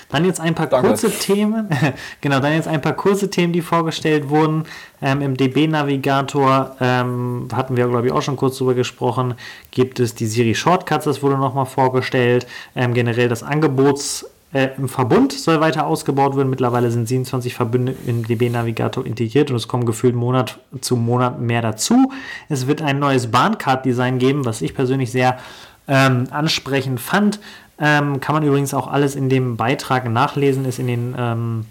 Dann jetzt ein paar Danke. kurze Themen. genau, dann jetzt ein paar kurze Themen, die vorgestellt wurden. Ähm, Im DB-Navigator ähm, hatten wir, glaube ich, auch schon kurz drüber gesprochen. Gibt es die Siri Shortcuts, das wurde nochmal vorgestellt. Ähm, generell das Angebots äh, im Verbund soll weiter ausgebaut werden. Mittlerweile sind 27 Verbünde im DB-Navigator integriert und es kommen gefühlt Monat zu Monat mehr dazu. Es wird ein neues Bahncard-Design geben, was ich persönlich sehr ähm, ansprechend fand. Ähm, kann man übrigens auch alles in dem Beitrag nachlesen, ist in den, ähm,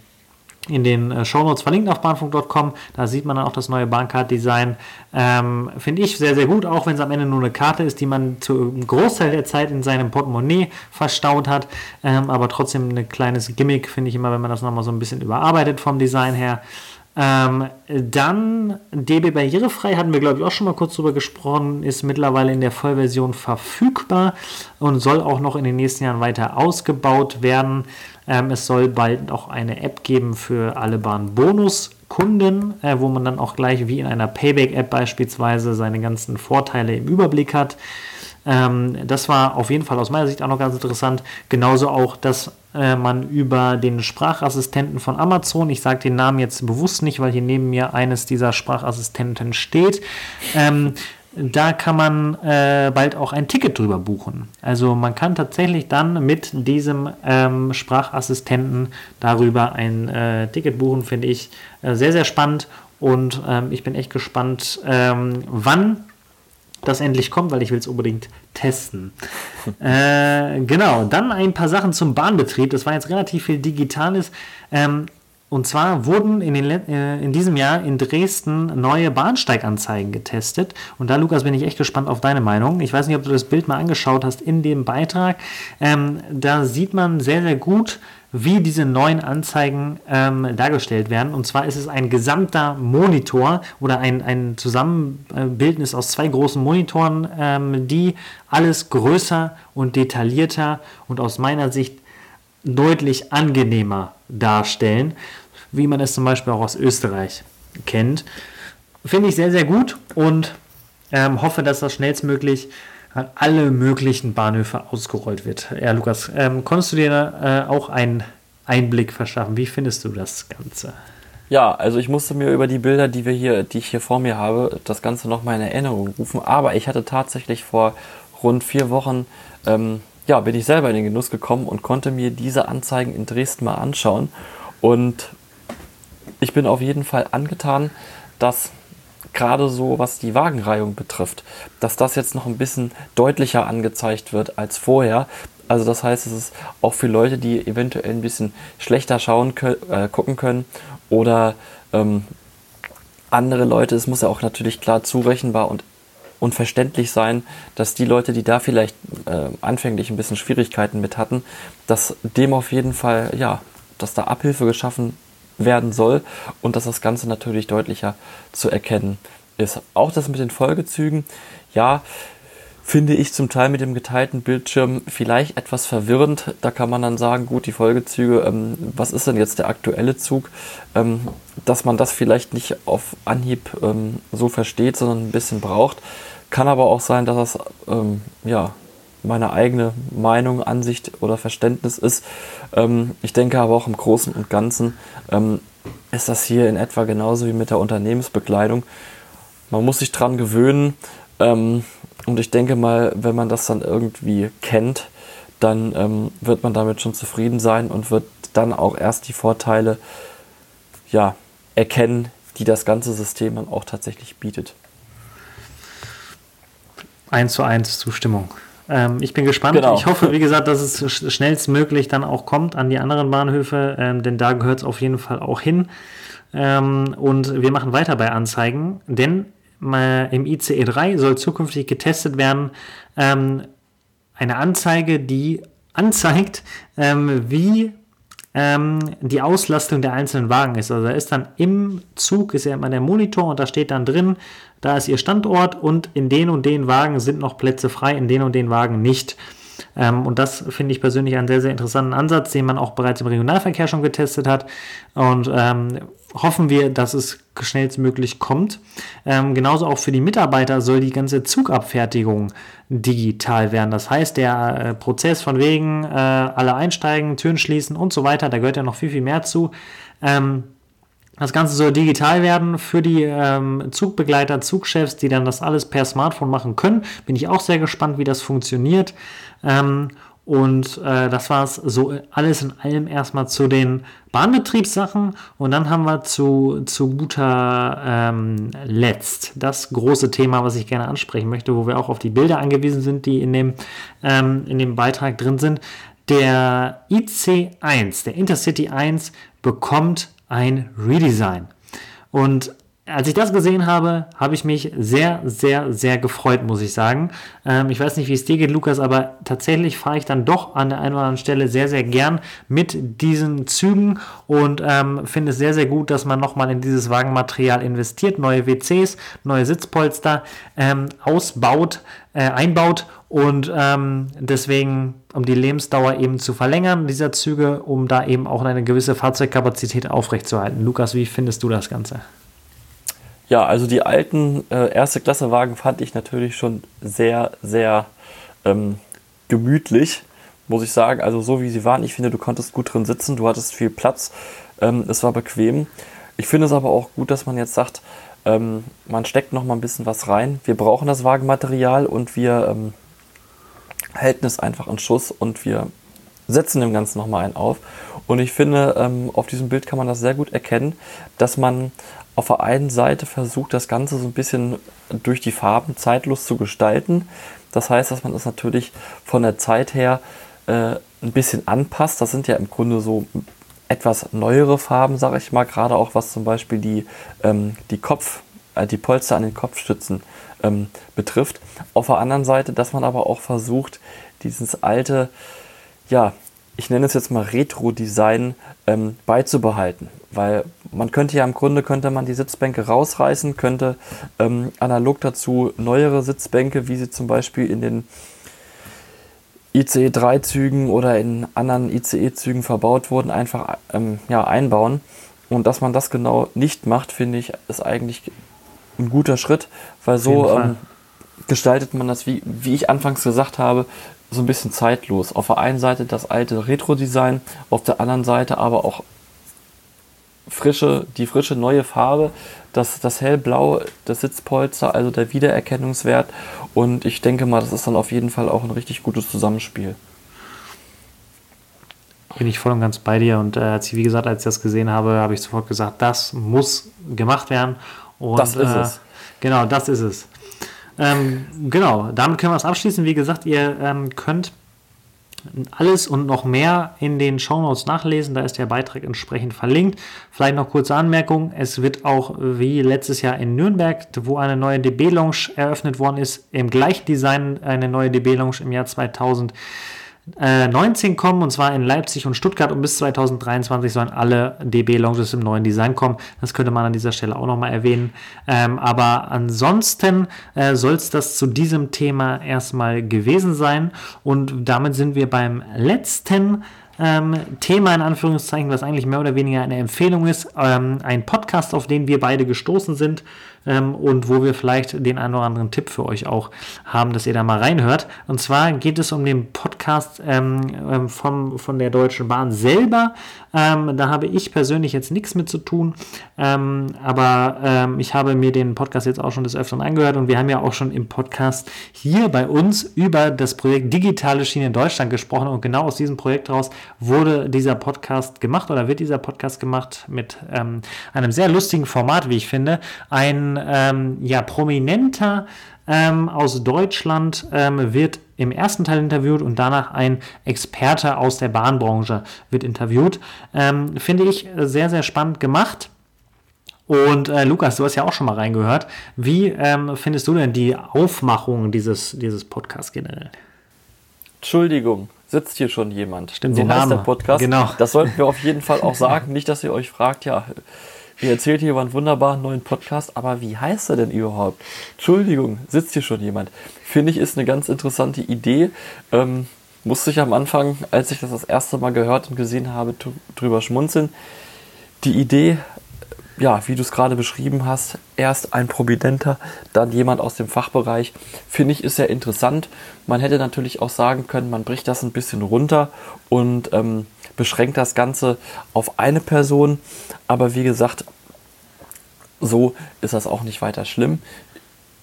in den äh, Shownotes verlinkt auf bahnfunk.com. Da sieht man dann auch das neue Bahncard-Design. Ähm, Finde ich sehr, sehr gut, auch wenn es am Ende nur eine Karte ist, die man zu einem Großteil der Zeit in seinem Portemonnaie verstaut hat. Ähm, aber trotzdem ein kleines Gimmick, finde ich immer, wenn man das nochmal so ein bisschen überarbeitet vom Design her. Ähm, dann DB Barrierefrei, hatten wir glaube ich auch schon mal kurz drüber gesprochen, ist mittlerweile in der Vollversion verfügbar und soll auch noch in den nächsten Jahren weiter ausgebaut werden. Ähm, es soll bald auch eine App geben für alle Bahn-Bonus-Kunden, äh, wo man dann auch gleich wie in einer Payback-App beispielsweise seine ganzen Vorteile im Überblick hat. Ähm, das war auf jeden Fall aus meiner Sicht auch noch ganz interessant. Genauso auch, dass äh, man über den Sprachassistenten von Amazon, ich sage den Namen jetzt bewusst nicht, weil hier neben mir eines dieser Sprachassistenten steht, ähm, da kann man äh, bald auch ein Ticket drüber buchen. Also man kann tatsächlich dann mit diesem ähm, Sprachassistenten darüber ein äh, Ticket buchen, finde ich äh, sehr, sehr spannend. Und ähm, ich bin echt gespannt, ähm, wann das endlich kommt, weil ich will es unbedingt testen. äh, genau, dann ein paar Sachen zum Bahnbetrieb. Das war jetzt relativ viel Digitales. Ähm, und zwar wurden in, den, äh, in diesem Jahr in Dresden neue Bahnsteiganzeigen getestet. Und da, Lukas, bin ich echt gespannt auf deine Meinung. Ich weiß nicht, ob du das Bild mal angeschaut hast in dem Beitrag. Ähm, da sieht man sehr, sehr gut, wie diese neuen Anzeigen ähm, dargestellt werden. Und zwar ist es ein gesamter Monitor oder ein, ein Zusammenbildnis aus zwei großen Monitoren, ähm, die alles größer und detaillierter und aus meiner Sicht deutlich angenehmer darstellen, wie man es zum Beispiel auch aus Österreich kennt. Finde ich sehr, sehr gut und ähm, hoffe, dass das schnellstmöglich an alle möglichen Bahnhöfe ausgerollt wird. Ja, Lukas, ähm, konntest du dir äh, auch einen Einblick verschaffen? Wie findest du das Ganze? Ja, also ich musste mir über die Bilder, die wir hier, die ich hier vor mir habe, das Ganze nochmal in Erinnerung rufen. Aber ich hatte tatsächlich vor rund vier Wochen, ähm, ja, bin ich selber in den Genuss gekommen und konnte mir diese Anzeigen in Dresden mal anschauen. Und ich bin auf jeden Fall angetan, dass gerade so was die Wagenreihung betrifft, dass das jetzt noch ein bisschen deutlicher angezeigt wird als vorher. Also das heißt, es ist auch für Leute, die eventuell ein bisschen schlechter schauen äh, gucken können oder ähm, andere Leute, es muss ja auch natürlich klar zurechenbar und, und verständlich sein, dass die Leute, die da vielleicht äh, anfänglich ein bisschen Schwierigkeiten mit hatten, dass dem auf jeden Fall, ja, dass da Abhilfe geschaffen werden soll und dass das Ganze natürlich deutlicher zu erkennen ist. Auch das mit den Folgezügen, ja, finde ich zum Teil mit dem geteilten Bildschirm vielleicht etwas verwirrend. Da kann man dann sagen, gut, die Folgezüge, ähm, was ist denn jetzt der aktuelle Zug? Ähm, dass man das vielleicht nicht auf Anhieb ähm, so versteht, sondern ein bisschen braucht. Kann aber auch sein, dass das ähm, ja, meine eigene Meinung, Ansicht oder Verständnis ist. Ähm, ich denke aber auch im Großen und Ganzen ähm, ist das hier in etwa genauso wie mit der Unternehmensbekleidung. Man muss sich dran gewöhnen ähm, und ich denke mal, wenn man das dann irgendwie kennt, dann ähm, wird man damit schon zufrieden sein und wird dann auch erst die Vorteile ja, erkennen, die das ganze System dann auch tatsächlich bietet. Eins zu eins Zustimmung. Ähm, ich bin gespannt. Genau. Ich hoffe, wie gesagt, dass es schnellstmöglich dann auch kommt an die anderen Bahnhöfe, ähm, denn da gehört es auf jeden Fall auch hin. Ähm, und wir machen weiter bei Anzeigen, denn äh, im ICE 3 soll zukünftig getestet werden ähm, eine Anzeige, die anzeigt, ähm, wie ähm, die Auslastung der einzelnen Wagen ist. Also da ist dann im Zug ist ja immer der Monitor und da steht dann drin, da ist ihr Standort und in den und den Wagen sind noch Plätze frei, in den und den Wagen nicht. Ähm, und das finde ich persönlich einen sehr, sehr interessanten Ansatz, den man auch bereits im Regionalverkehr schon getestet hat. Und ähm, hoffen wir, dass es schnellstmöglich kommt. Ähm, genauso auch für die Mitarbeiter soll die ganze Zugabfertigung digital werden. Das heißt, der äh, Prozess von wegen äh, alle einsteigen, Türen schließen und so weiter, da gehört ja noch viel, viel mehr zu. Ähm, das Ganze soll digital werden für die ähm, Zugbegleiter, Zugchefs, die dann das alles per Smartphone machen können. Bin ich auch sehr gespannt, wie das funktioniert. Ähm, und äh, das war es so alles in allem erstmal zu den Bahnbetriebssachen. Und dann haben wir zu, zu guter ähm, Letzt das große Thema, was ich gerne ansprechen möchte, wo wir auch auf die Bilder angewiesen sind, die in dem, ähm, in dem Beitrag drin sind. Der IC1, der Intercity 1, bekommt ein Redesign. Und als ich das gesehen habe, habe ich mich sehr, sehr, sehr gefreut, muss ich sagen. Ähm, ich weiß nicht, wie es dir geht, Lukas, aber tatsächlich fahre ich dann doch an der einen oder anderen Stelle sehr, sehr gern mit diesen Zügen und ähm, finde es sehr, sehr gut, dass man nochmal in dieses Wagenmaterial investiert, neue WCs, neue Sitzpolster ähm, ausbaut, äh, einbaut und ähm, deswegen, um die Lebensdauer eben zu verlängern dieser Züge, um da eben auch eine gewisse Fahrzeugkapazität aufrechtzuerhalten. Lukas, wie findest du das Ganze? Ja, also die alten äh, erste Klasse Wagen fand ich natürlich schon sehr, sehr ähm, gemütlich, muss ich sagen. Also so wie sie waren, ich finde, du konntest gut drin sitzen, du hattest viel Platz, ähm, es war bequem. Ich finde es aber auch gut, dass man jetzt sagt, ähm, man steckt noch mal ein bisschen was rein. Wir brauchen das Wagenmaterial und wir ähm, halten es einfach in Schuss und wir setzen dem Ganzen noch mal einen auf. Und ich finde, ähm, auf diesem Bild kann man das sehr gut erkennen, dass man auf der einen Seite versucht, das Ganze so ein bisschen durch die Farben zeitlos zu gestalten. Das heißt, dass man das natürlich von der Zeit her äh, ein bisschen anpasst. Das sind ja im Grunde so etwas neuere Farben, sage ich mal, gerade auch was zum Beispiel die, ähm, die Kopf, äh, die Polster an den Kopfstützen ähm, betrifft. Auf der anderen Seite, dass man aber auch versucht, dieses alte, ja, ich nenne es jetzt mal Retro-Design ähm, beizubehalten. Weil man könnte ja im Grunde, könnte man die Sitzbänke rausreißen, könnte ähm, analog dazu neuere Sitzbänke, wie sie zum Beispiel in den ICE-3-Zügen oder in anderen ICE-Zügen verbaut wurden, einfach ähm, ja, einbauen. Und dass man das genau nicht macht, finde ich, ist eigentlich ein guter Schritt, weil so ähm, gestaltet man das, wie, wie ich anfangs gesagt habe, so ein bisschen zeitlos. Auf der einen Seite das alte Retro-Design, auf der anderen Seite aber auch frische, die frische neue Farbe, das, das hellblau, das Sitzpolster, also der Wiedererkennungswert. Und ich denke mal, das ist dann auf jeden Fall auch ein richtig gutes Zusammenspiel. Bin ich voll und ganz bei dir. Und äh, als ich, wie gesagt, als ich das gesehen habe, habe ich sofort gesagt, das muss gemacht werden. Und, das ist äh, es. Genau, das ist es. Ähm, genau, damit können wir es abschließen. Wie gesagt, ihr ähm, könnt alles und noch mehr in den Shownotes nachlesen. Da ist der Beitrag entsprechend verlinkt. Vielleicht noch kurze Anmerkung. Es wird auch wie letztes Jahr in Nürnberg, wo eine neue DB-Lounge eröffnet worden ist, im gleichen Design eine neue DB-Lounge im Jahr 2000 19 äh, kommen, und zwar in Leipzig und Stuttgart. Und bis 2023 sollen alle DB-Lounges im neuen Design kommen. Das könnte man an dieser Stelle auch nochmal erwähnen. Ähm, aber ansonsten äh, soll es das zu diesem Thema erstmal gewesen sein. Und damit sind wir beim letzten ähm, Thema in Anführungszeichen, was eigentlich mehr oder weniger eine Empfehlung ist. Ähm, ein Podcast, auf den wir beide gestoßen sind ähm, und wo wir vielleicht den einen oder anderen Tipp für euch auch haben, dass ihr da mal reinhört. Und zwar geht es um den Podcast ähm, ähm vom, von der Deutschen Bahn selber. Ähm, da habe ich persönlich jetzt nichts mit zu tun, ähm, aber ähm, ich habe mir den Podcast jetzt auch schon des Öfteren angehört und wir haben ja auch schon im Podcast hier bei uns über das Projekt Digitale Schiene in Deutschland gesprochen und genau aus diesem Projekt heraus wurde dieser Podcast gemacht oder wird dieser Podcast gemacht mit einem sehr lustigen Format, wie ich finde. Ein ähm, ja, prominenter ähm, aus Deutschland ähm, wird im ersten Teil interviewt und danach ein Experte aus der Bahnbranche wird interviewt. Ähm, finde ich sehr, sehr spannend gemacht. Und äh, Lukas, du hast ja auch schon mal reingehört. Wie ähm, findest du denn die Aufmachung dieses, dieses Podcasts generell? Entschuldigung, sitzt hier schon jemand? Stimmt, so heißt der Podcast. Genau. Das sollten wir auf jeden Fall auch sagen. Nicht, dass ihr euch fragt, ja, Ihr erzählt hier über einen wunderbaren neuen Podcast, aber wie heißt er denn überhaupt? Entschuldigung, sitzt hier schon jemand? Finde ich, ist eine ganz interessante Idee. Ähm, musste ich am Anfang, als ich das das erste Mal gehört und gesehen habe, drüber schmunzeln. Die Idee ja, wie du es gerade beschrieben hast, erst ein Prominenter, dann jemand aus dem Fachbereich, finde ich ist sehr interessant. Man hätte natürlich auch sagen können, man bricht das ein bisschen runter und ähm, beschränkt das Ganze auf eine Person. Aber wie gesagt, so ist das auch nicht weiter schlimm.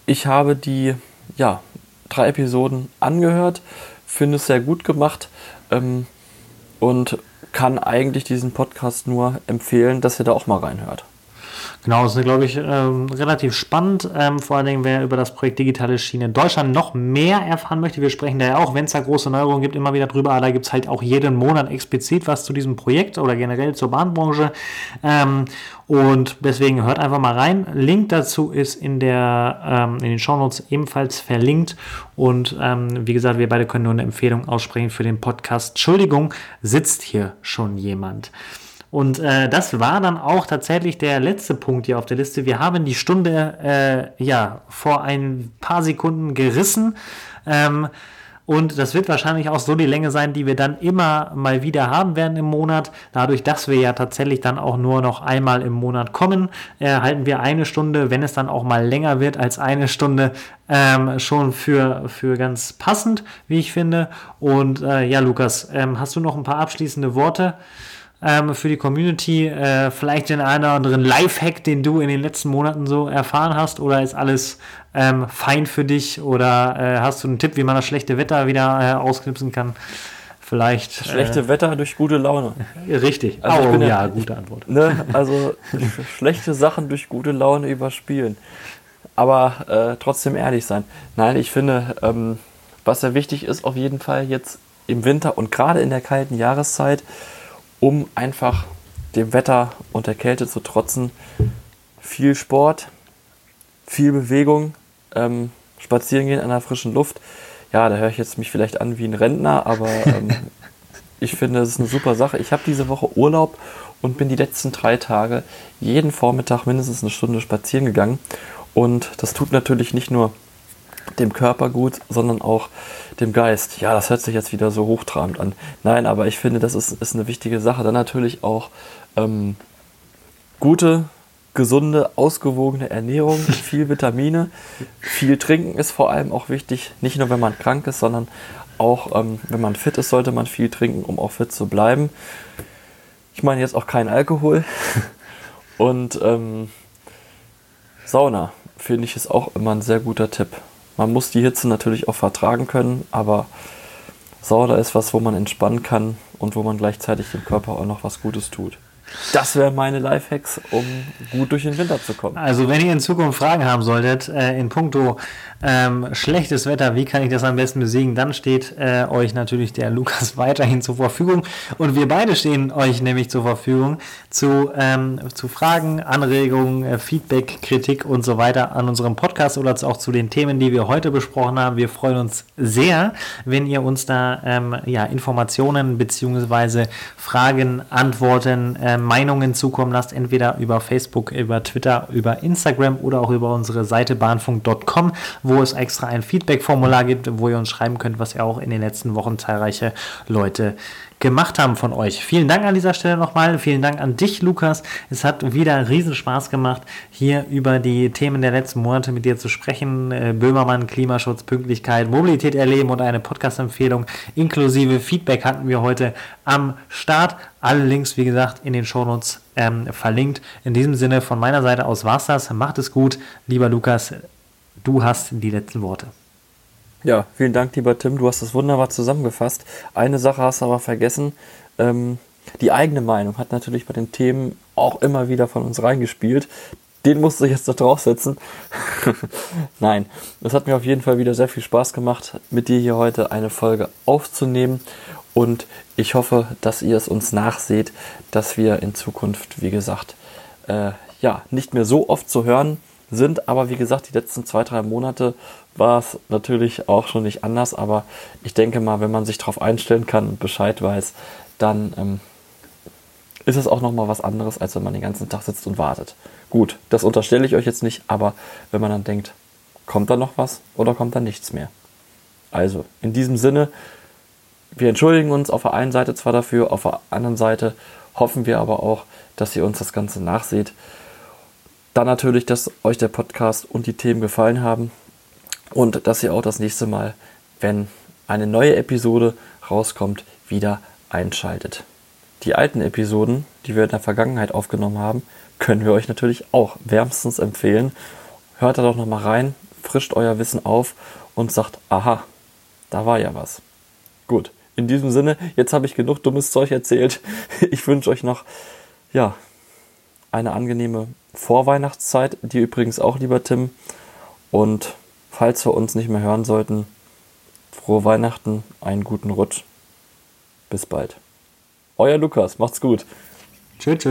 Ich habe die ja, drei Episoden angehört, finde es sehr gut gemacht ähm, und kann eigentlich diesen Podcast nur empfehlen, dass ihr da auch mal reinhört. Genau, das ist, glaube ich, ähm, relativ spannend. Ähm, vor allen Dingen, wer über das Projekt Digitale Schiene in Deutschland noch mehr erfahren möchte. Wir sprechen da ja auch, wenn es da große Neuerungen gibt, immer wieder drüber. Aber da gibt es halt auch jeden Monat explizit was zu diesem Projekt oder generell zur Bahnbranche. Ähm, und deswegen hört einfach mal rein. Link dazu ist in, der, ähm, in den Shownotes ebenfalls verlinkt. Und ähm, wie gesagt, wir beide können nur eine Empfehlung aussprechen für den Podcast. Entschuldigung, sitzt hier schon jemand? Und äh, das war dann auch tatsächlich der letzte Punkt hier auf der Liste. Wir haben die Stunde äh, ja vor ein paar Sekunden gerissen. Ähm, und das wird wahrscheinlich auch so die Länge sein, die wir dann immer mal wieder haben werden im Monat. Dadurch, dass wir ja tatsächlich dann auch nur noch einmal im Monat kommen, äh, halten wir eine Stunde, wenn es dann auch mal länger wird als eine Stunde, ähm, schon für, für ganz passend, wie ich finde. Und äh, ja, Lukas, ähm, hast du noch ein paar abschließende Worte? Ähm, für die Community? Äh, vielleicht den einen oder anderen Lifehack, den du in den letzten Monaten so erfahren hast? Oder ist alles ähm, fein für dich? Oder äh, hast du einen Tipp, wie man das schlechte Wetter wieder äh, ausknipsen kann? Vielleicht. Schlechte äh, Wetter durch gute Laune. Richtig. Also oh, ja, ja, gute Antwort. Ne, also schlechte Sachen durch gute Laune überspielen. Aber äh, trotzdem ehrlich sein. Nein, ich finde, ähm, was sehr wichtig ist, auf jeden Fall jetzt im Winter und gerade in der kalten Jahreszeit, um einfach dem Wetter und der Kälte zu trotzen. Viel Sport, viel Bewegung, ähm, spazieren gehen an der frischen Luft. Ja, da höre ich jetzt mich vielleicht an wie ein Rentner, aber ähm, ich finde, es ist eine super Sache. Ich habe diese Woche Urlaub und bin die letzten drei Tage jeden Vormittag mindestens eine Stunde spazieren gegangen. Und das tut natürlich nicht nur dem Körper gut, sondern auch dem Geist. Ja, das hört sich jetzt wieder so hochtrabend an. Nein, aber ich finde, das ist, ist eine wichtige Sache. Dann natürlich auch ähm, gute, gesunde, ausgewogene Ernährung, viel Vitamine, viel Trinken ist vor allem auch wichtig. Nicht nur, wenn man krank ist, sondern auch, ähm, wenn man fit ist, sollte man viel trinken, um auch fit zu bleiben. Ich meine jetzt auch kein Alkohol. Und ähm, Sauna, finde ich, ist auch immer ein sehr guter Tipp. Man muss die Hitze natürlich auch vertragen können, aber Sauna ist was, wo man entspannen kann und wo man gleichzeitig dem Körper auch noch was Gutes tut. Das wären meine Lifehacks, um gut durch den Winter zu kommen. Also wenn ihr in Zukunft Fragen haben solltet, äh, in puncto ähm, schlechtes Wetter, wie kann ich das am besten besiegen, dann steht äh, euch natürlich der Lukas weiterhin zur Verfügung. Und wir beide stehen euch nämlich zur Verfügung zu, ähm, zu Fragen, Anregungen, äh, Feedback, Kritik und so weiter an unserem Podcast oder auch zu den Themen, die wir heute besprochen haben. Wir freuen uns sehr, wenn ihr uns da ähm, ja, Informationen bzw. Fragen, Antworten, äh, Meinungen zukommen lasst, entweder über Facebook, über Twitter, über Instagram oder auch über unsere Seite bahnfunk.com wo es extra ein Feedback-Formular gibt, wo ihr uns schreiben könnt, was ja auch in den letzten Wochen zahlreiche Leute gemacht haben von euch. Vielen Dank an dieser Stelle nochmal. Vielen Dank an dich, Lukas. Es hat wieder riesen Spaß gemacht, hier über die Themen der letzten Monate mit dir zu sprechen. Äh, Böhmermann, Klimaschutz, Pünktlichkeit, Mobilität erleben und eine Podcast-Empfehlung inklusive Feedback hatten wir heute am Start. Alle Links, wie gesagt, in den Shownotes ähm, verlinkt. In diesem Sinne, von meiner Seite aus war's das. Macht es gut, lieber Lukas. Du hast die letzten Worte. Ja, vielen Dank, lieber Tim. Du hast das wunderbar zusammengefasst. Eine Sache hast du aber vergessen. Ähm, die eigene Meinung hat natürlich bei den Themen auch immer wieder von uns reingespielt. Den musst du jetzt da draufsetzen. Nein, es hat mir auf jeden Fall wieder sehr viel Spaß gemacht, mit dir hier heute eine Folge aufzunehmen. Und ich hoffe, dass ihr es uns nachseht, dass wir in Zukunft, wie gesagt, äh, ja, nicht mehr so oft zu hören sind. Aber wie gesagt, die letzten zwei, drei Monate war es natürlich auch schon nicht anders. Aber ich denke mal, wenn man sich darauf einstellen kann und Bescheid weiß, dann ähm, ist es auch nochmal was anderes, als wenn man den ganzen Tag sitzt und wartet. Gut, das unterstelle ich euch jetzt nicht, aber wenn man dann denkt, kommt da noch was oder kommt da nichts mehr? Also, in diesem Sinne, wir entschuldigen uns auf der einen Seite zwar dafür, auf der anderen Seite hoffen wir aber auch, dass ihr uns das Ganze nachseht Dann natürlich, dass euch der Podcast und die Themen gefallen haben und dass ihr auch das nächste Mal, wenn eine neue Episode rauskommt, wieder einschaltet. Die alten Episoden, die wir in der Vergangenheit aufgenommen haben, können wir euch natürlich auch wärmstens empfehlen. Hört da doch nochmal rein, frischt euer Wissen auf und sagt, aha, da war ja was. Gut, in diesem Sinne, jetzt habe ich genug dummes Zeug erzählt. Ich wünsche euch noch, ja, eine angenehme Vorweihnachtszeit, die übrigens auch, lieber Tim. Und falls wir uns nicht mehr hören sollten, frohe Weihnachten, einen guten Rutsch. Bis bald. Euer Lukas, macht's gut. Tschüss.